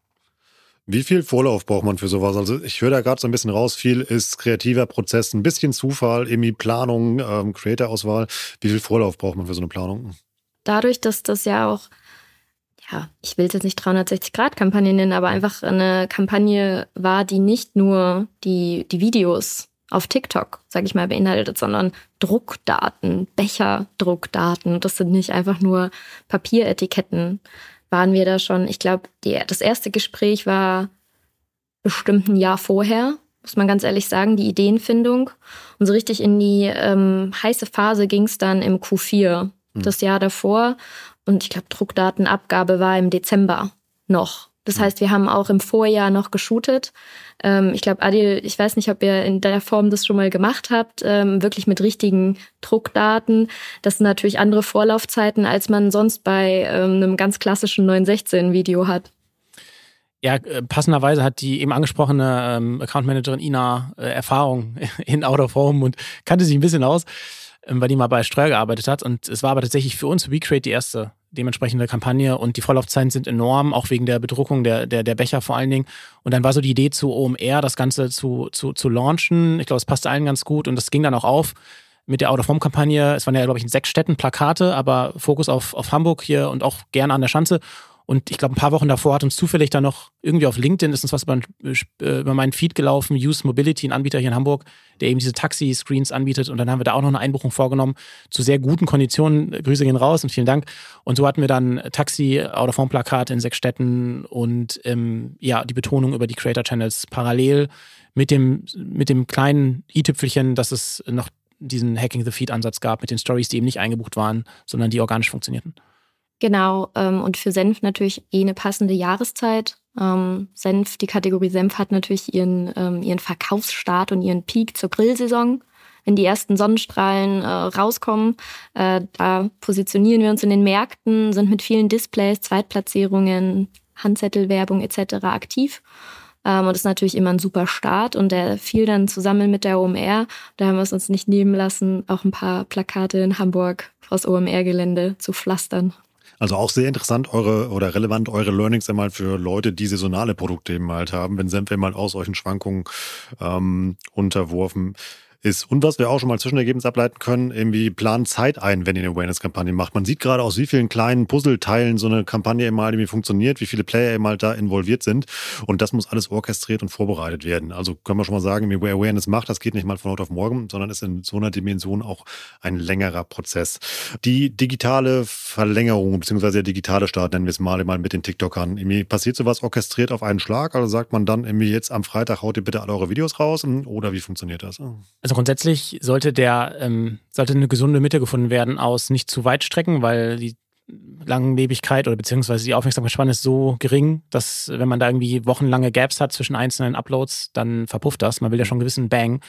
Wie viel Vorlauf braucht man für sowas? Also ich höre da gerade so ein bisschen raus, viel ist kreativer Prozess, ein bisschen Zufall, irgendwie Planung, ähm, Creator-Auswahl. Wie viel Vorlauf braucht man für so eine Planung? Dadurch, dass das ja auch, ja, ich will es jetzt nicht 360-Grad-Kampagne nennen, aber einfach eine Kampagne war, die nicht nur die, die Videos auf TikTok, sage ich mal, beinhaltet, sondern Druckdaten, Becherdruckdaten. Das sind nicht einfach nur Papieretiketten waren wir da schon, ich glaube, das erste Gespräch war bestimmt ein Jahr vorher, muss man ganz ehrlich sagen, die Ideenfindung. Und so richtig in die ähm, heiße Phase ging es dann im Q4, mhm. das Jahr davor. Und ich glaube, Druckdatenabgabe war im Dezember noch. Das heißt, wir haben auch im Vorjahr noch geshootet. Ähm, ich glaube, Adil, ich weiß nicht, ob ihr in der Form das schon mal gemacht habt, ähm, wirklich mit richtigen Druckdaten. Das sind natürlich andere Vorlaufzeiten, als man sonst bei ähm, einem ganz klassischen 916-Video hat. Ja, äh, passenderweise hat die eben angesprochene ähm, Account Managerin Ina äh, Erfahrung in Out of Home und kannte sich ein bisschen aus, ähm, weil die mal bei Streuer gearbeitet hat. Und es war aber tatsächlich für uns, WeCreate, die erste dementsprechende Kampagne und die Vorlaufzeiten sind enorm, auch wegen der Bedruckung der, der, der Becher vor allen Dingen. Und dann war so die Idee zu OMR, das Ganze zu, zu, zu launchen. Ich glaube, es passte allen ganz gut und das ging dann auch auf mit der Out-of-Home-Kampagne. Es waren ja, glaube ich, in sechs Städten Plakate, aber Fokus auf, auf Hamburg hier und auch gerne an der Schanze. Und ich glaube, ein paar Wochen davor hat uns zufällig dann noch irgendwie auf LinkedIn ist uns was über, äh, über meinen Feed gelaufen, Use Mobility, ein Anbieter hier in Hamburg, der eben diese Taxi-Screens anbietet. Und dann haben wir da auch noch eine Einbuchung vorgenommen zu sehr guten Konditionen. Grüße gehen raus und vielen Dank. Und so hatten wir dann Taxi, Out-of-Home-Plakate in sechs Städten und ähm, ja, die Betonung über die Creator-Channels parallel mit dem, mit dem kleinen i-Tüpfelchen, dass es noch diesen Hacking the Feed-Ansatz gab mit den Stories, die eben nicht eingebucht waren, sondern die organisch funktionierten. Genau, ähm, und für Senf natürlich eh eine passende Jahreszeit. Ähm, Senf, die Kategorie Senf hat natürlich ihren, ähm, ihren Verkaufsstart und ihren Peak zur Grillsaison. Wenn die ersten Sonnenstrahlen äh, rauskommen, äh, da positionieren wir uns in den Märkten, sind mit vielen Displays, Zweitplatzierungen, Handzettelwerbung etc. aktiv. Ähm, und das ist natürlich immer ein super Start. Und der fiel dann zusammen mit der OMR. Da haben wir es uns nicht nehmen lassen, auch ein paar Plakate in Hamburg aus OMR-Gelände zu pflastern. Also auch sehr interessant eure oder relevant eure Learnings einmal für Leute, die saisonale Produkte eben halt haben, wenn Senf mal aus solchen Schwankungen ähm, unterworfen ist. Und was wir auch schon mal Zwischenergebnis ableiten können, irgendwie planen Zeit ein, wenn ihr eine Awareness-Kampagne macht. Man sieht gerade aus wie vielen kleinen Puzzleteilen so eine Kampagne eben irgendwie funktioniert, wie viele Player eben halt da involviert sind. Und das muss alles orchestriert und vorbereitet werden. Also können wir schon mal sagen, wie Awareness macht, das geht nicht mal von heute auf morgen, sondern ist in so einer Dimension auch ein längerer Prozess. Die digitale Verlängerung beziehungsweise der digitale Start, nennen wir es mal, mal mit den TikTokern. Irgendwie passiert sowas orchestriert auf einen Schlag? Also sagt man dann irgendwie jetzt am Freitag haut ihr bitte alle eure Videos raus? Oder wie funktioniert das? Also also grundsätzlich sollte der, ähm, sollte eine gesunde Mitte gefunden werden aus nicht zu weit strecken, weil die Langlebigkeit oder beziehungsweise die Aufmerksamkeitsspanne ist so gering, dass wenn man da irgendwie wochenlange Gaps hat zwischen einzelnen Uploads, dann verpufft das. Man will ja schon einen gewissen Bang.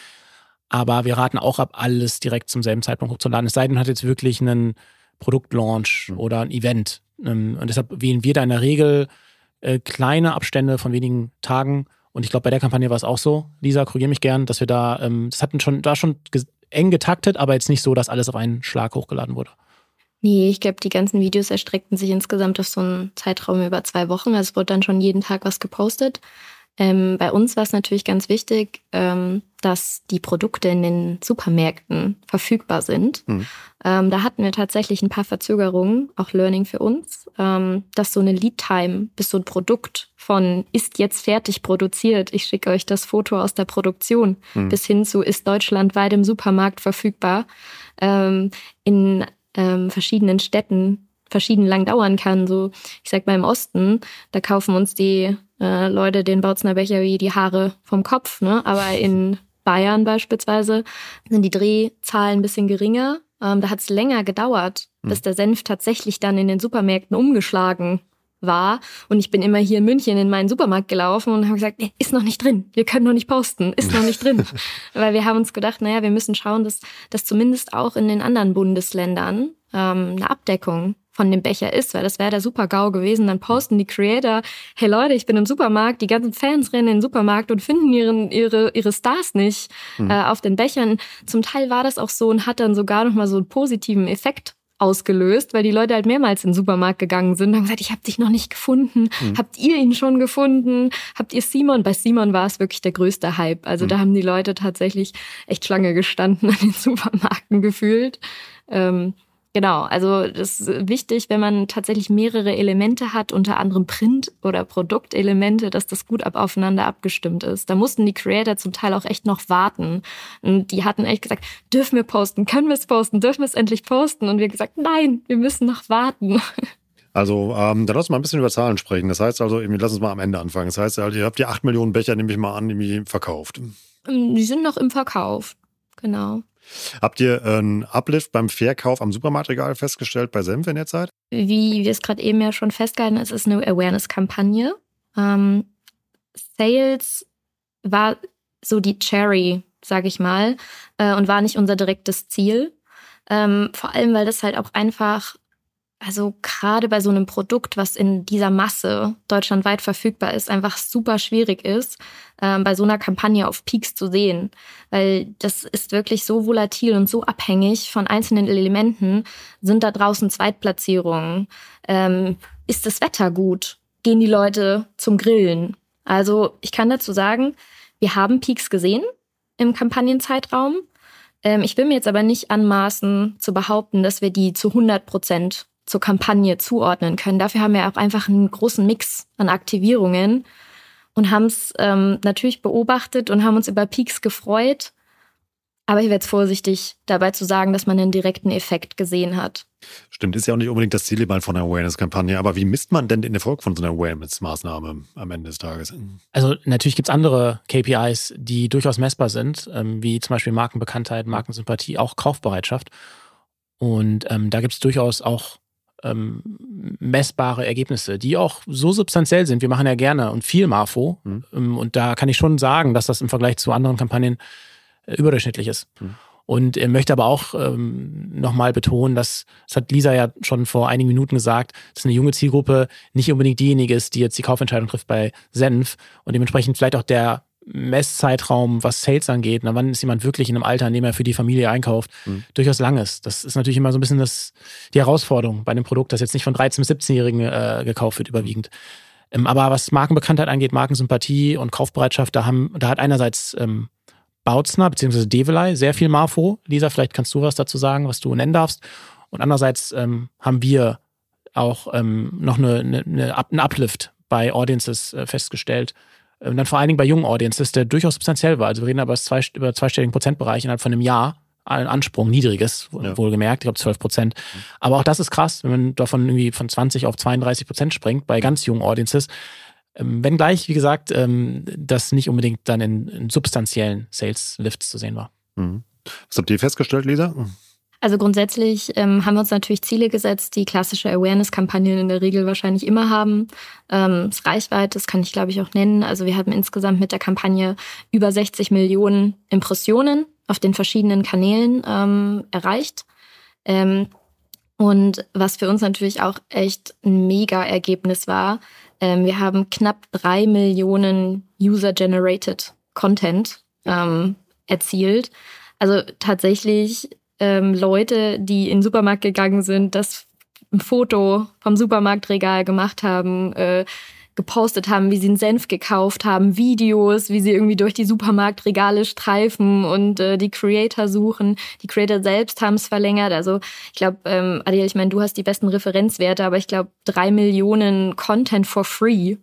Aber wir raten auch ab, alles direkt zum selben Zeitpunkt hochzuladen. Es sei denn, man hat jetzt wirklich einen Produktlaunch mhm. oder ein Event. Ähm, und deshalb wählen wir da in der Regel äh, kleine Abstände von wenigen Tagen und ich glaube, bei der Kampagne war es auch so, Lisa, korrigiere mich gern, dass wir da, ähm, das hatten schon, da schon eng getaktet, aber jetzt nicht so, dass alles auf einen Schlag hochgeladen wurde. Nee, ich glaube, die ganzen Videos erstreckten sich insgesamt auf so einen Zeitraum über zwei Wochen. Also es wurde dann schon jeden Tag was gepostet. Ähm, bei uns war es natürlich ganz wichtig, ähm, dass die Produkte in den Supermärkten verfügbar sind. Mhm. Ähm, da hatten wir tatsächlich ein paar Verzögerungen, auch Learning für uns, dass so eine Lead-Time, bis so ein Produkt von ist jetzt fertig produziert, ich schicke euch das Foto aus der Produktion, mhm. bis hin zu ist deutschlandweit im Supermarkt verfügbar, ähm, in ähm, verschiedenen Städten verschieden lang dauern kann. So, ich sag mal im Osten, da kaufen uns die äh, Leute den Bautzner Becher wie die Haare vom Kopf, ne? Aber in Bayern beispielsweise sind die Drehzahlen ein bisschen geringer. Ähm, da hat es länger gedauert, hm. bis der Senf tatsächlich dann in den Supermärkten umgeschlagen war. Und ich bin immer hier in München in meinen Supermarkt gelaufen und habe gesagt, nee, ist noch nicht drin. Wir können noch nicht posten, ist noch nicht drin. Weil wir haben uns gedacht, naja, wir müssen schauen, dass, dass zumindest auch in den anderen Bundesländern ähm, eine Abdeckung von dem Becher ist, weil das wäre der Super-GAU gewesen. Dann posten die Creator, hey Leute, ich bin im Supermarkt, die ganzen Fans rennen in den Supermarkt und finden ihren, ihre, ihre Stars nicht mhm. äh, auf den Bechern. Zum Teil war das auch so und hat dann sogar nochmal so einen positiven Effekt ausgelöst, weil die Leute halt mehrmals in den Supermarkt gegangen sind und haben gesagt, ich habe dich noch nicht gefunden. Mhm. Habt ihr ihn schon gefunden? Habt ihr Simon? Bei Simon war es wirklich der größte Hype. Also mhm. da haben die Leute tatsächlich echt Schlange gestanden an den Supermärkten gefühlt. Ähm, Genau, also das ist wichtig, wenn man tatsächlich mehrere Elemente hat, unter anderem Print- oder Produktelemente, dass das gut ab aufeinander abgestimmt ist. Da mussten die Creator zum Teil auch echt noch warten. Und die hatten echt gesagt, dürfen wir posten, können wir es posten, dürfen wir es endlich posten? Und wir gesagt, nein, wir müssen noch warten. Also, ähm, dann lass uns mal ein bisschen über Zahlen sprechen. Das heißt also, lass uns mal am Ende anfangen. Das heißt, ihr habt die 8 Millionen Becher, nehme ich mal an, irgendwie verkauft. Die sind noch im Verkauf, genau. Habt ihr einen Uplift beim Verkauf am Supermarktregal festgestellt bei Senf in der Zeit? Wie wir es gerade eben ja schon festgehalten, es ist eine Awareness-Kampagne. Ähm, Sales war so die Cherry, sage ich mal, äh, und war nicht unser direktes Ziel. Ähm, vor allem, weil das halt auch einfach also gerade bei so einem Produkt, was in dieser Masse deutschlandweit verfügbar ist, einfach super schwierig ist, ähm, bei so einer Kampagne auf Peaks zu sehen. Weil das ist wirklich so volatil und so abhängig von einzelnen Elementen. Sind da draußen Zweitplatzierungen? Ähm, ist das Wetter gut? Gehen die Leute zum Grillen? Also ich kann dazu sagen, wir haben Peaks gesehen im Kampagnenzeitraum. Ähm, ich will mir jetzt aber nicht anmaßen zu behaupten, dass wir die zu 100 Prozent zur Kampagne zuordnen können. Dafür haben wir auch einfach einen großen Mix an Aktivierungen und haben es ähm, natürlich beobachtet und haben uns über Peaks gefreut. Aber ich werde jetzt vorsichtig dabei zu sagen, dass man einen direkten Effekt gesehen hat. Stimmt, ist ja auch nicht unbedingt das Ziel von einer Awareness-Kampagne. Aber wie misst man denn den Erfolg von so einer Awareness-Maßnahme am Ende des Tages? Also natürlich gibt es andere KPIs, die durchaus messbar sind, ähm, wie zum Beispiel Markenbekanntheit, Markensympathie, auch Kaufbereitschaft. Und ähm, da gibt es durchaus auch ähm, messbare Ergebnisse, die auch so substanziell sind. Wir machen ja gerne und viel Marfo. Mhm. Ähm, und da kann ich schon sagen, dass das im Vergleich zu anderen Kampagnen äh, überdurchschnittlich ist. Mhm. Und er möchte aber auch ähm, nochmal betonen, dass, das hat Lisa ja schon vor einigen Minuten gesagt, dass eine junge Zielgruppe nicht unbedingt diejenige ist, die jetzt die Kaufentscheidung trifft bei Senf und dementsprechend vielleicht auch der Messzeitraum, was Sales angeht, na, wann ist jemand wirklich in einem Alter, in dem er für die Familie einkauft, mhm. durchaus lang ist. Das ist natürlich immer so ein bisschen das, die Herausforderung bei einem Produkt, das jetzt nicht von 13- bis 17-Jährigen äh, gekauft wird, überwiegend. Ähm, aber was Markenbekanntheit angeht, Markensympathie und Kaufbereitschaft, da, haben, da hat einerseits ähm, Bautzner bzw. Develei sehr viel Marfo. Lisa, vielleicht kannst du was dazu sagen, was du nennen darfst. Und andererseits ähm, haben wir auch ähm, noch eine, eine, eine, einen Uplift bei Audiences äh, festgestellt, und ähm, dann vor allen Dingen bei jungen Audiences, der durchaus substanziell war. Also wir reden aber zwei, über zweistelligen Prozentbereich innerhalb von einem Jahr. Ein Ansprung, niedriges, ja. wohlgemerkt, ich glaube 12 Prozent. Aber auch das ist krass, wenn man davon irgendwie von 20 auf 32 Prozent springt bei ganz jungen Audiences. Ähm, wenngleich, wie gesagt, ähm, das nicht unbedingt dann in, in substanziellen Sales-Lifts zu sehen war. Mhm. Was habt ihr festgestellt, Lisa? Also grundsätzlich ähm, haben wir uns natürlich Ziele gesetzt, die klassische Awareness-Kampagnen in der Regel wahrscheinlich immer haben. Ähm, das Reichweite, das kann ich glaube ich auch nennen. Also wir haben insgesamt mit der Kampagne über 60 Millionen Impressionen auf den verschiedenen Kanälen ähm, erreicht. Ähm, und was für uns natürlich auch echt ein Mega-Ergebnis war, ähm, wir haben knapp drei Millionen User-Generated Content ähm, erzielt. Also tatsächlich ähm, Leute, die in den Supermarkt gegangen sind, das ein Foto vom Supermarktregal gemacht haben, äh, gepostet haben, wie sie einen Senf gekauft haben, Videos, wie sie irgendwie durch die Supermarktregale streifen und äh, die Creator suchen. Die Creator selbst haben es verlängert. Also ich glaube, ähm, Adil, ich meine, du hast die besten Referenzwerte, aber ich glaube, drei Millionen Content for free,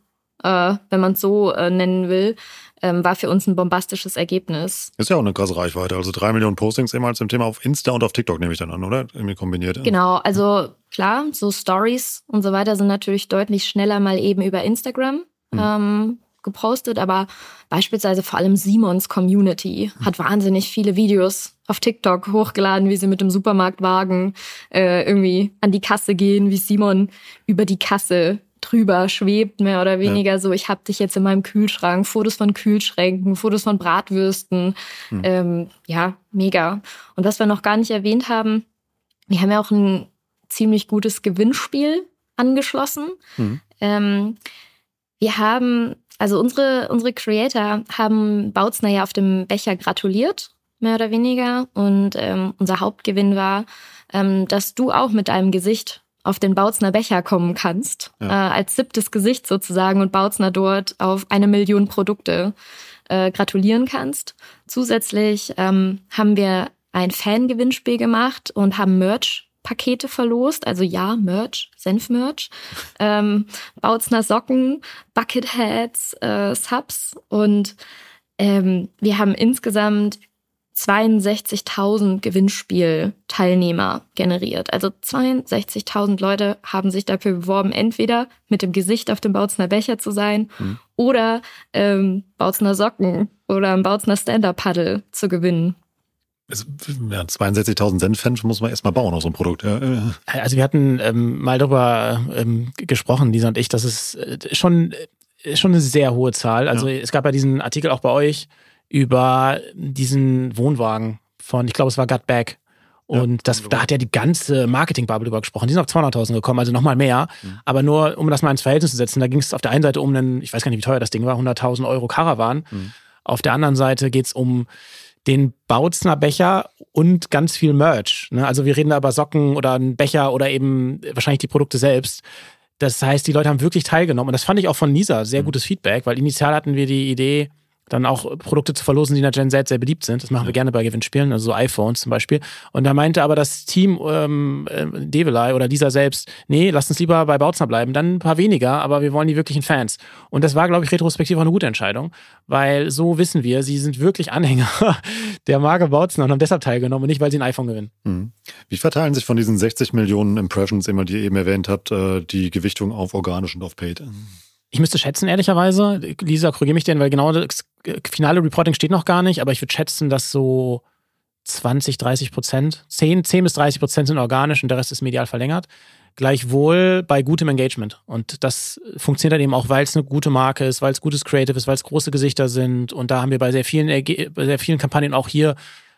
äh, wenn man es so äh, nennen will, ähm, war für uns ein bombastisches Ergebnis. Ist ja auch eine krasse Reichweite. Also drei Millionen Postings immer zum Thema auf Insta und auf TikTok nehme ich dann an, oder? Irgendwie kombiniert. Genau, also klar, so Stories und so weiter sind natürlich deutlich schneller mal eben über Instagram. Hm. Ähm, gepostet, aber beispielsweise vor allem Simons Community hat wahnsinnig viele Videos auf TikTok hochgeladen, wie sie mit dem Supermarktwagen äh, irgendwie an die Kasse gehen, wie Simon über die Kasse drüber schwebt, mehr oder weniger ja. so, ich habe dich jetzt in meinem Kühlschrank, Fotos von Kühlschränken, Fotos von Bratwürsten. Mhm. Ähm, ja, mega. Und was wir noch gar nicht erwähnt haben, wir haben ja auch ein ziemlich gutes Gewinnspiel angeschlossen. Mhm. Ähm, wir haben, also unsere, unsere Creator haben Bautzner ja auf dem Becher gratuliert, mehr oder weniger. Und ähm, unser Hauptgewinn war, ähm, dass du auch mit deinem Gesicht auf den Bautzner Becher kommen kannst, ja. äh, als siebtes Gesicht sozusagen und Bautzner dort auf eine Million Produkte äh, gratulieren kannst. Zusätzlich ähm, haben wir ein Fangewinnspiel gemacht und haben Merch-Pakete verlost, also ja, Merch, Senf-Merch, ähm, Bautzner Socken, Bucketheads, äh, Subs und ähm, wir haben insgesamt 62.000 Gewinnspielteilnehmer generiert. Also 62.000 Leute haben sich dafür beworben, entweder mit dem Gesicht auf dem Bautzner Becher zu sein mhm. oder ähm, Bautzner Socken oder ein Bautzner Stand-Up-Paddle zu gewinnen. Ja, 62.000 Senf-Fans muss man erstmal bauen aus so einem Produkt. Ja. Also wir hatten ähm, mal darüber ähm, gesprochen, Lisa und ich, dass es äh, schon, äh, schon eine sehr hohe Zahl. Also ja. es gab ja diesen Artikel auch bei euch, über diesen Wohnwagen von, ich glaube, es war Gutback. Und das, da hat ja die ganze Marketing-Bubble drüber gesprochen. Die sind auf 200.000 gekommen, also nochmal mehr. Mhm. Aber nur, um das mal ins Verhältnis zu setzen, da ging es auf der einen Seite um einen, ich weiß gar nicht, wie teuer das Ding war, 100.000 Euro Caravan. Mhm. Auf der anderen Seite geht es um den Bautzner Becher und ganz viel Merch. Ne? Also wir reden da über Socken oder einen Becher oder eben wahrscheinlich die Produkte selbst. Das heißt, die Leute haben wirklich teilgenommen. Und das fand ich auch von Nisa sehr gutes Feedback, weil initial hatten wir die Idee, dann auch Produkte zu verlosen, die in der Gen Z sehr beliebt sind. Das machen wir gerne bei Gewinnspielen, also so iPhones zum Beispiel. Und da meinte aber das Team ähm, äh, Develei oder dieser selbst, nee, lasst uns lieber bei Bautzner bleiben, dann ein paar weniger, aber wir wollen die wirklichen Fans. Und das war, glaube ich, retrospektiv auch eine gute Entscheidung, weil so wissen wir, sie sind wirklich Anhänger der Marke Bautzner und haben deshalb teilgenommen und nicht, weil sie ein iPhone gewinnen. Mhm. Wie verteilen sich von diesen 60 Millionen Impressions, immer die ihr eben erwähnt habt, äh, die Gewichtung auf organisch und auf paid? Ich müsste schätzen, ehrlicherweise. Lisa, korrigiere mich denn, weil genau das finale Reporting steht noch gar nicht, aber ich würde schätzen, dass so 20, 30 Prozent, 10, 10 bis 30 Prozent sind organisch und der Rest ist medial verlängert. Gleichwohl bei gutem Engagement. Und das funktioniert dann eben auch, weil es eine gute Marke ist, weil es gutes Creative ist, weil es große Gesichter sind. Und da haben wir bei sehr vielen, bei sehr vielen Kampagnen auch hier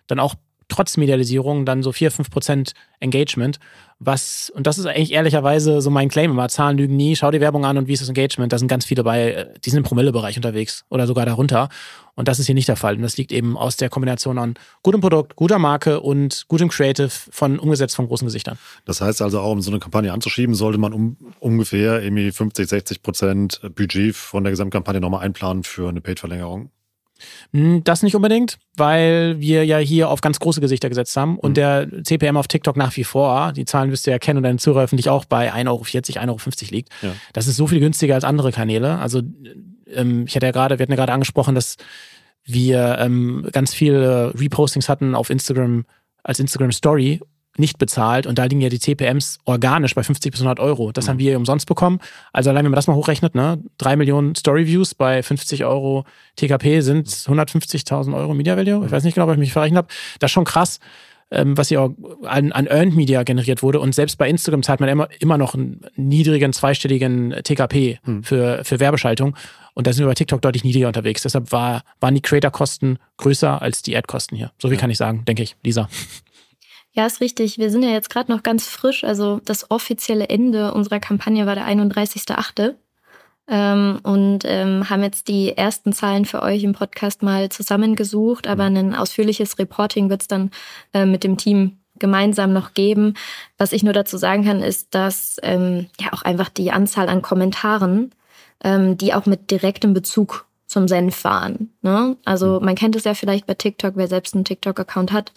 dann auch trotz Medialisierung dann so 4, 5 Prozent Engagement. Was, und das ist eigentlich ehrlicherweise so mein Claim immer, Zahlen lügen nie, schau die Werbung an und wie ist das Engagement? Da sind ganz viele bei, die sind im Promille-Bereich unterwegs oder sogar darunter. Und das ist hier nicht der Fall. Und das liegt eben aus der Kombination an gutem Produkt, guter Marke und gutem Creative von umgesetzt von großen Gesichtern. Das heißt also auch, um so eine Kampagne anzuschieben, sollte man um, ungefähr irgendwie 50, 60 Prozent Budget von der Gesamtkampagne nochmal einplanen für eine Paid-Verlängerung. Hm, das nicht unbedingt, weil wir ja hier auf ganz große Gesichter gesetzt haben und mhm. der CPM auf TikTok nach wie vor, die Zahlen wirst du ja kennen und deine Zuhörer öffentlich auch bei 1,40 Euro, 1,50 Euro liegt. Ja. Das ist so viel günstiger als andere Kanäle. Also ähm, ich hatte ja gerade, wir hatten ja gerade angesprochen, dass wir ähm, ganz viele Repostings hatten auf Instagram als Instagram Story nicht bezahlt und da liegen ja die CPMs organisch bei 50 bis 100 Euro. Das mhm. haben wir umsonst bekommen. Also allein wenn man das mal hochrechnet, ne, drei Millionen Story-Views bei 50 Euro TKP sind 150.000 Euro Media Value. Ich weiß nicht genau, ob ich mich verrechnet habe. Das ist schon krass, ähm, was hier an, an Earned Media generiert wurde. Und selbst bei Instagram zahlt man immer, immer noch einen niedrigen, zweistelligen TKP mhm. für, für Werbeschaltung. Und da sind wir bei TikTok deutlich niedriger unterwegs. Deshalb war, waren die Creator-Kosten größer als die Ad-Kosten hier. So viel ja. kann ich sagen, denke ich, Lisa. Ja, ist richtig. Wir sind ja jetzt gerade noch ganz frisch. Also das offizielle Ende unserer Kampagne war der 31.8. Ähm, und ähm, haben jetzt die ersten Zahlen für euch im Podcast mal zusammengesucht. Aber ein ausführliches Reporting wird es dann äh, mit dem Team gemeinsam noch geben. Was ich nur dazu sagen kann, ist, dass ähm, ja auch einfach die Anzahl an Kommentaren, ähm, die auch mit direktem Bezug zum Senf waren. Ne? Also man kennt es ja vielleicht bei TikTok, wer selbst einen TikTok-Account hat.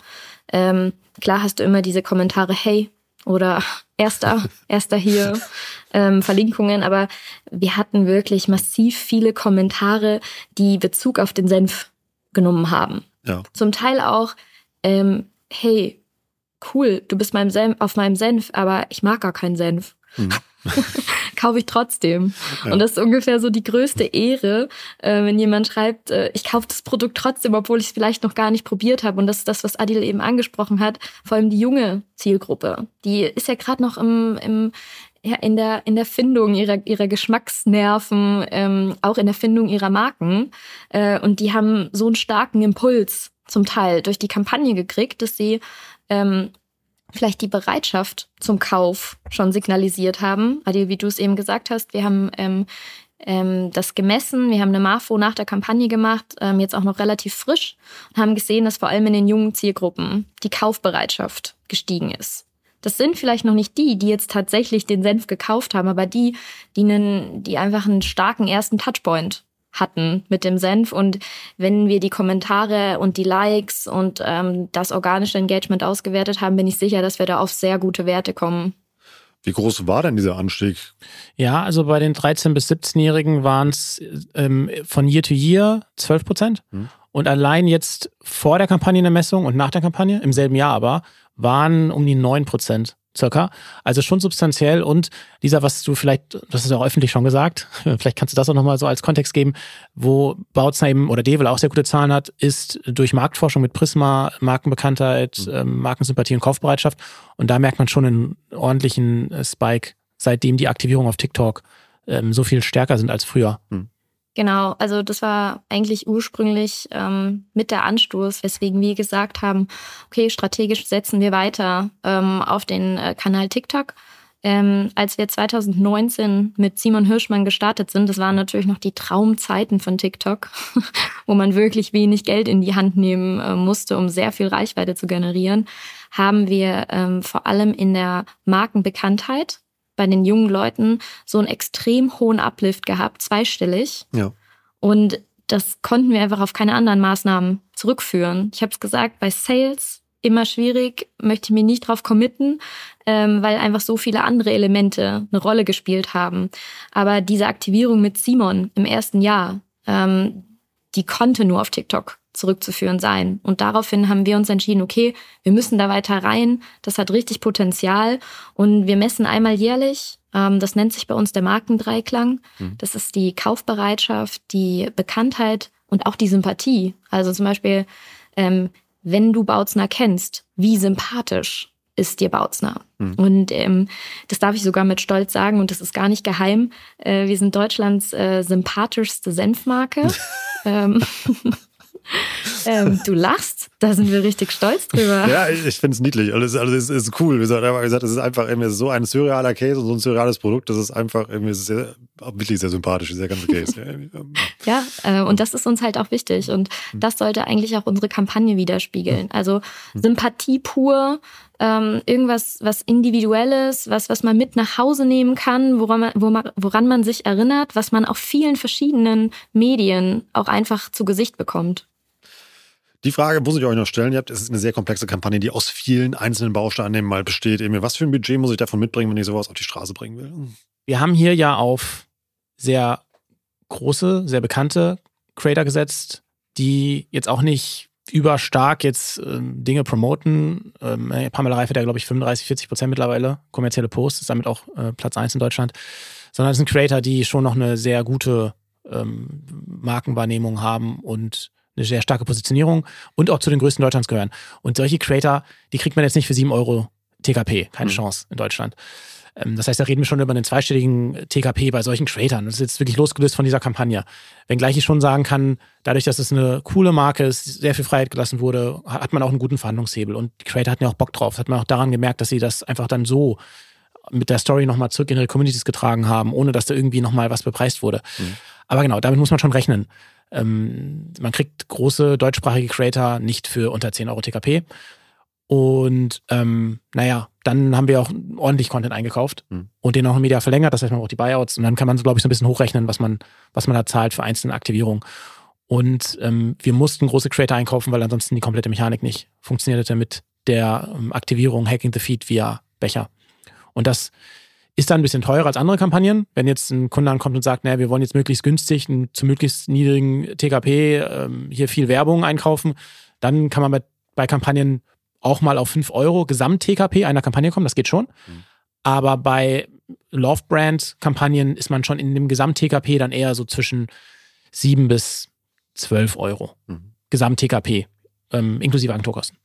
Ähm, klar hast du immer diese Kommentare, hey, oder erster, erster hier, ähm, Verlinkungen, aber wir hatten wirklich massiv viele Kommentare, die Bezug auf den Senf genommen haben. Ja. Zum Teil auch, ähm, hey, cool, du bist meinem Senf, auf meinem Senf, aber ich mag gar keinen Senf. Hm. kaufe ich trotzdem. Ja. Und das ist ungefähr so die größte Ehre, äh, wenn jemand schreibt, äh, ich kaufe das Produkt trotzdem, obwohl ich es vielleicht noch gar nicht probiert habe. Und das ist das, was Adil eben angesprochen hat, vor allem die junge Zielgruppe. Die ist ja gerade noch im, im ja, in der, in der Findung ihrer, ihrer Geschmacksnerven, ähm, auch in der Findung ihrer Marken. Äh, und die haben so einen starken Impuls zum Teil durch die Kampagne gekriegt, dass sie ähm, vielleicht die Bereitschaft zum Kauf schon signalisiert haben. Adil, wie du es eben gesagt hast, wir haben ähm, ähm, das gemessen, wir haben eine Marfo nach der Kampagne gemacht, ähm, jetzt auch noch relativ frisch und haben gesehen, dass vor allem in den jungen Zielgruppen die Kaufbereitschaft gestiegen ist. Das sind vielleicht noch nicht die, die jetzt tatsächlich den Senf gekauft haben, aber die, die, einen, die einfach einen starken ersten Touchpoint hatten mit dem Senf. Und wenn wir die Kommentare und die Likes und ähm, das organische Engagement ausgewertet haben, bin ich sicher, dass wir da auf sehr gute Werte kommen. Wie groß war denn dieser Anstieg? Ja, also bei den 13- bis 17-Jährigen waren es ähm, von Year to Year 12 Prozent. Hm. Und allein jetzt vor der Kampagne in der Messung und nach der Kampagne, im selben Jahr aber, waren um die 9 Prozent circa. Also schon substanziell und dieser, was du vielleicht, das ist ja auch öffentlich schon gesagt, vielleicht kannst du das auch nochmal so als Kontext geben, wo Bautzner eben oder Devel auch sehr gute Zahlen hat, ist durch Marktforschung mit Prisma, Markenbekanntheit, mhm. ähm, Markensympathie und Kaufbereitschaft. Und da merkt man schon einen ordentlichen äh, Spike, seitdem die Aktivierung auf TikTok ähm, so viel stärker sind als früher. Mhm. Genau, also das war eigentlich ursprünglich ähm, mit der Anstoß, weswegen wir gesagt haben, okay, strategisch setzen wir weiter ähm, auf den äh, Kanal TikTok. Ähm, als wir 2019 mit Simon Hirschmann gestartet sind, das waren natürlich noch die Traumzeiten von TikTok, wo man wirklich wenig Geld in die Hand nehmen äh, musste, um sehr viel Reichweite zu generieren, haben wir ähm, vor allem in der Markenbekanntheit bei den jungen Leuten so einen extrem hohen Uplift gehabt, zweistellig. Ja. Und das konnten wir einfach auf keine anderen Maßnahmen zurückführen. Ich habe es gesagt, bei Sales immer schwierig, möchte ich mir nicht drauf committen, ähm, weil einfach so viele andere Elemente eine Rolle gespielt haben. Aber diese Aktivierung mit Simon im ersten Jahr, ähm, die konnte nur auf TikTok zurückzuführen sein. Und daraufhin haben wir uns entschieden, okay, wir müssen da weiter rein. Das hat richtig Potenzial. Und wir messen einmal jährlich. Ähm, das nennt sich bei uns der Markendreiklang. Mhm. Das ist die Kaufbereitschaft, die Bekanntheit und auch die Sympathie. Also zum Beispiel, ähm, wenn du Bautzner kennst, wie sympathisch ist dir Bautzner. Mhm. Und ähm, das darf ich sogar mit Stolz sagen und das ist gar nicht geheim. Äh, wir sind Deutschlands äh, sympathischste Senfmarke. ähm, ähm, du lachst, da sind wir richtig stolz drüber. Ja, ich, ich finde es niedlich. Also, also es ist cool. Wie gesagt, es ist einfach irgendwie so ein surrealer Case und so ein surreales Produkt. Das ist einfach irgendwie sehr, wirklich sehr sympathisch, dieser ganze Case. ja, äh, und das ist uns halt auch wichtig. Und hm. das sollte eigentlich auch unsere Kampagne widerspiegeln. Also hm. Sympathie pur, ähm, irgendwas, was Individuelles, was, was man mit nach Hause nehmen kann, woran man, wo man, woran man sich erinnert, was man auf vielen verschiedenen Medien auch einfach zu Gesicht bekommt. Die Frage muss ich euch noch stellen. Ihr habt, es ist eine sehr komplexe Kampagne, die aus vielen einzelnen Bausteinen mal besteht. Was für ein Budget muss ich davon mitbringen, wenn ich sowas auf die Straße bringen will? Wir haben hier ja auf sehr große, sehr bekannte Creator gesetzt, die jetzt auch nicht überstark jetzt ähm, Dinge promoten. Ähm, Pamela Reif hat ja, glaube ich, 35, 40 Prozent mittlerweile kommerzielle Posts, ist damit auch äh, Platz 1 in Deutschland. Sondern es sind Creator, die schon noch eine sehr gute ähm, Markenwahrnehmung haben und eine sehr starke Positionierung und auch zu den größten Deutschlands gehören. Und solche Creator, die kriegt man jetzt nicht für 7 Euro TKP, keine mhm. Chance in Deutschland. Ähm, das heißt, da reden wir schon über einen zweistelligen TKP bei solchen Creatern. Das ist jetzt wirklich losgelöst von dieser Kampagne. Wenngleich ich schon sagen kann, dadurch, dass es eine coole Marke ist, sehr viel Freiheit gelassen wurde, hat man auch einen guten Verhandlungshebel. Und die Creator hatten ja auch Bock drauf. Das hat man auch daran gemerkt, dass sie das einfach dann so mit der Story nochmal zurück in ihre Communities getragen haben, ohne dass da irgendwie nochmal was bepreist wurde. Mhm. Aber genau, damit muss man schon rechnen. Ähm, man kriegt große deutschsprachige Creator nicht für unter 10 Euro TKP. Und ähm, naja, dann haben wir auch ordentlich Content eingekauft mhm. und den auch im Media verlängert. Das heißt, man braucht die Buyouts und dann kann man, glaube ich, so ein bisschen hochrechnen, was man, was man da zahlt für einzelne Aktivierungen. Und ähm, wir mussten große Creator einkaufen, weil ansonsten die komplette Mechanik nicht funktionierte mit der ähm, Aktivierung Hacking the Feed via Becher. Und das ist dann ein bisschen teurer als andere Kampagnen. Wenn jetzt ein Kunde ankommt und sagt, naja, wir wollen jetzt möglichst günstig, zu möglichst niedrigen TKP ähm, hier viel Werbung einkaufen, dann kann man bei, bei Kampagnen auch mal auf 5 Euro Gesamt-TKP einer Kampagne kommen, das geht schon. Mhm. Aber bei Love-Brand-Kampagnen ist man schon in dem Gesamt-TKP dann eher so zwischen 7 bis 12 Euro. Mhm. Gesamt-TKP, ähm, inklusive Agenturkosten.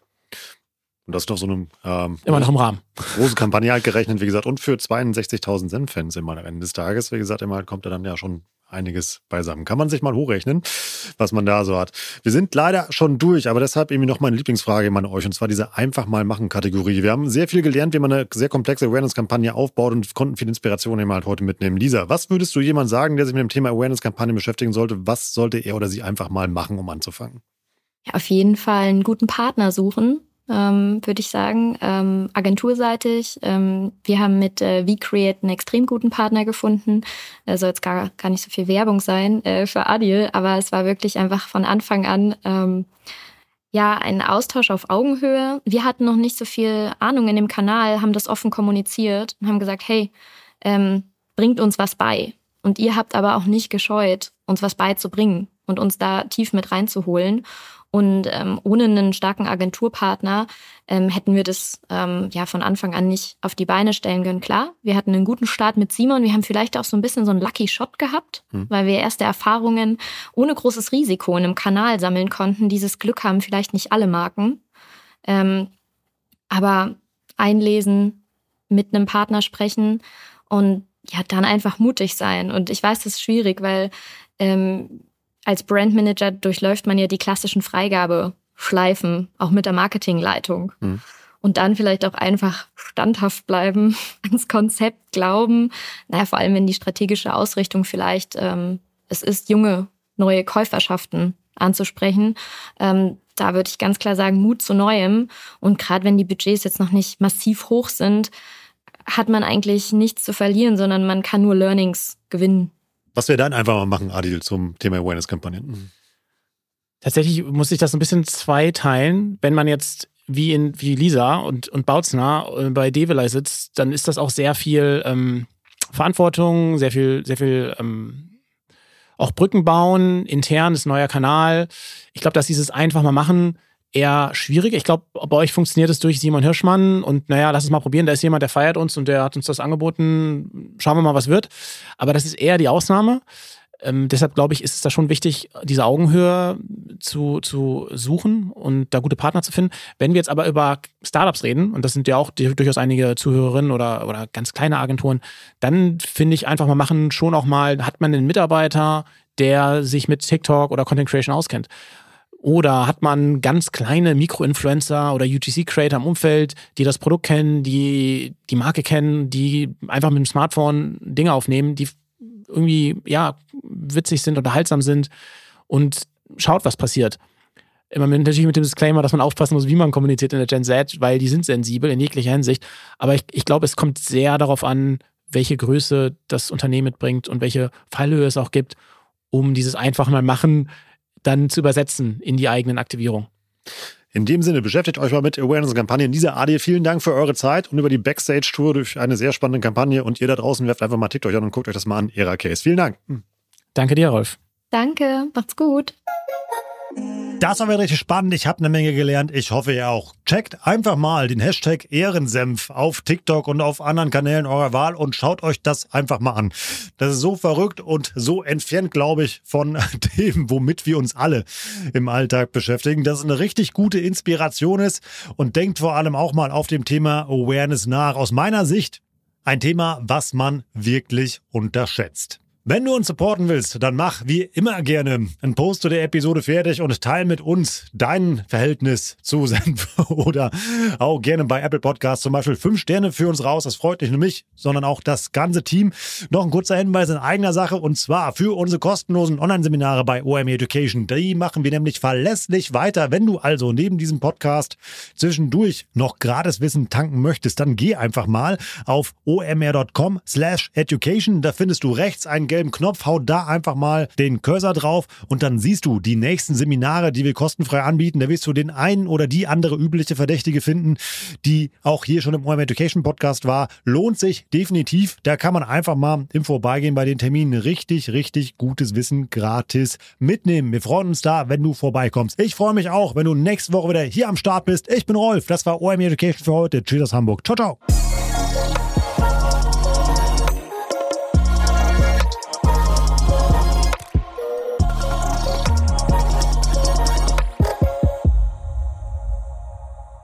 Und das ist doch so eine ähm, immer noch im Rahmen. Große Kampagne halt gerechnet, wie gesagt, und für 62.000 Zen-Fans immer am Ende des Tages, wie gesagt, immer kommt da dann ja schon einiges beisammen. Kann man sich mal hochrechnen, was man da so hat. Wir sind leider schon durch, aber deshalb irgendwie noch meine Lieblingsfrage an euch, und zwar diese einfach mal machen Kategorie. Wir haben sehr viel gelernt, wie man eine sehr komplexe Awareness-Kampagne aufbaut und konnten viel Inspiration eben halt heute mitnehmen. Lisa, was würdest du jemand sagen, der sich mit dem Thema Awareness-Kampagne beschäftigen sollte? Was sollte er oder sie einfach mal machen, um anzufangen? Ja, auf jeden Fall einen guten Partner suchen ähm, würde ich sagen, ähm, agenturseitig. Ähm, wir haben mit äh, VCreate einen extrem guten Partner gefunden. Da soll jetzt gar, gar nicht so viel Werbung sein äh, für Adil, aber es war wirklich einfach von Anfang an ähm, ja ein Austausch auf Augenhöhe. Wir hatten noch nicht so viel Ahnung in dem Kanal, haben das offen kommuniziert und haben gesagt, hey, ähm, bringt uns was bei. Und ihr habt aber auch nicht gescheut, uns was beizubringen und uns da tief mit reinzuholen. Und ähm, ohne einen starken Agenturpartner ähm, hätten wir das ähm, ja von Anfang an nicht auf die Beine stellen können. Klar, wir hatten einen guten Start mit Simon. Wir haben vielleicht auch so ein bisschen so einen Lucky Shot gehabt, hm. weil wir erste Erfahrungen ohne großes Risiko in einem Kanal sammeln konnten. Dieses Glück haben vielleicht nicht alle Marken. Ähm, aber einlesen, mit einem Partner sprechen und ja, dann einfach mutig sein. Und ich weiß, das ist schwierig, weil ähm, als Brandmanager durchläuft man ja die klassischen Freigabeschleifen, auch mit der Marketingleitung. Mhm. Und dann vielleicht auch einfach standhaft bleiben, ans Konzept glauben. Naja, vor allem wenn die strategische Ausrichtung vielleicht ähm, es ist, junge, neue Käuferschaften anzusprechen. Ähm, da würde ich ganz klar sagen, Mut zu Neuem. Und gerade wenn die Budgets jetzt noch nicht massiv hoch sind, hat man eigentlich nichts zu verlieren, sondern man kann nur Learnings gewinnen. Was wir dann einfach mal machen, Adil, zum Thema Awareness-Kampagnen? Tatsächlich muss ich das ein bisschen zweiteilen. Wenn man jetzt wie in wie Lisa und, und Bautzner äh, bei Develei sitzt, dann ist das auch sehr viel ähm, Verantwortung, sehr viel, sehr viel ähm, auch Brücken bauen, intern ist neuer Kanal. Ich glaube, dass dieses einfach mal machen eher schwierig. Ich glaube, bei euch funktioniert es durch Simon Hirschmann und naja, lass es mal probieren. Da ist jemand, der feiert uns und der hat uns das angeboten. Schauen wir mal, was wird. Aber das ist eher die Ausnahme. Ähm, deshalb glaube ich, ist es da schon wichtig, diese Augenhöhe zu, zu suchen und da gute Partner zu finden. Wenn wir jetzt aber über Startups reden, und das sind ja auch durchaus einige Zuhörerinnen oder, oder ganz kleine Agenturen, dann finde ich einfach mal machen, schon auch mal, hat man einen Mitarbeiter, der sich mit TikTok oder Content Creation auskennt. Oder hat man ganz kleine Mikroinfluencer oder UGC-Creator im Umfeld, die das Produkt kennen, die die Marke kennen, die einfach mit dem Smartphone Dinge aufnehmen, die irgendwie, ja, witzig sind, unterhaltsam sind und schaut, was passiert. Immer mit, natürlich mit dem Disclaimer, dass man aufpassen muss, wie man kommuniziert in der Gen Z, weil die sind sensibel in jeglicher Hinsicht. Aber ich, ich glaube, es kommt sehr darauf an, welche Größe das Unternehmen mitbringt und welche Fallhöhe es auch gibt, um dieses einfach mal machen dann zu übersetzen in die eigenen Aktivierung. In dem Sinne, beschäftigt euch mal mit Awareness-Kampagnen dieser AD. Vielen Dank für eure Zeit und über die Backstage-Tour durch eine sehr spannende Kampagne. Und ihr da draußen werft einfach mal TikTok an und guckt euch das mal an. Era Case. Vielen Dank. Danke dir, Rolf. Danke, macht's gut. Das war richtig spannend. Ich habe eine Menge gelernt. Ich hoffe ihr auch. Checkt einfach mal den Hashtag Ehrensenf auf TikTok und auf anderen Kanälen eurer Wahl und schaut euch das einfach mal an. Das ist so verrückt und so entfernt, glaube ich, von dem, womit wir uns alle im Alltag beschäftigen. Dass es eine richtig gute Inspiration ist und denkt vor allem auch mal auf dem Thema Awareness nach. Aus meiner Sicht ein Thema, was man wirklich unterschätzt. Wenn du uns supporten willst, dann mach wie immer gerne einen Post zu der Episode fertig und teile mit uns dein Verhältnis zu Senf oder auch gerne bei Apple Podcasts zum Beispiel fünf Sterne für uns raus. Das freut nicht nur mich, sondern auch das ganze Team. Noch ein kurzer Hinweis in eigener Sache und zwar für unsere kostenlosen Online-Seminare bei OME Education. Die machen wir nämlich verlässlich weiter. Wenn du also neben diesem Podcast zwischendurch noch gratis Wissen tanken möchtest, dann geh einfach mal auf omr.com slash education. Da findest du rechts einen gelben Knopf, hau da einfach mal den Cursor drauf und dann siehst du die nächsten Seminare, die wir kostenfrei anbieten. Da wirst du den einen oder die andere übliche Verdächtige finden, die auch hier schon im OM Education Podcast war. Lohnt sich definitiv. Da kann man einfach mal im Vorbeigehen bei den Terminen richtig, richtig gutes Wissen gratis mitnehmen. Wir freuen uns da, wenn du vorbeikommst. Ich freue mich auch, wenn du nächste Woche wieder hier am Start bist. Ich bin Rolf. Das war OM Education für heute. Tschüss aus Hamburg. Ciao, ciao.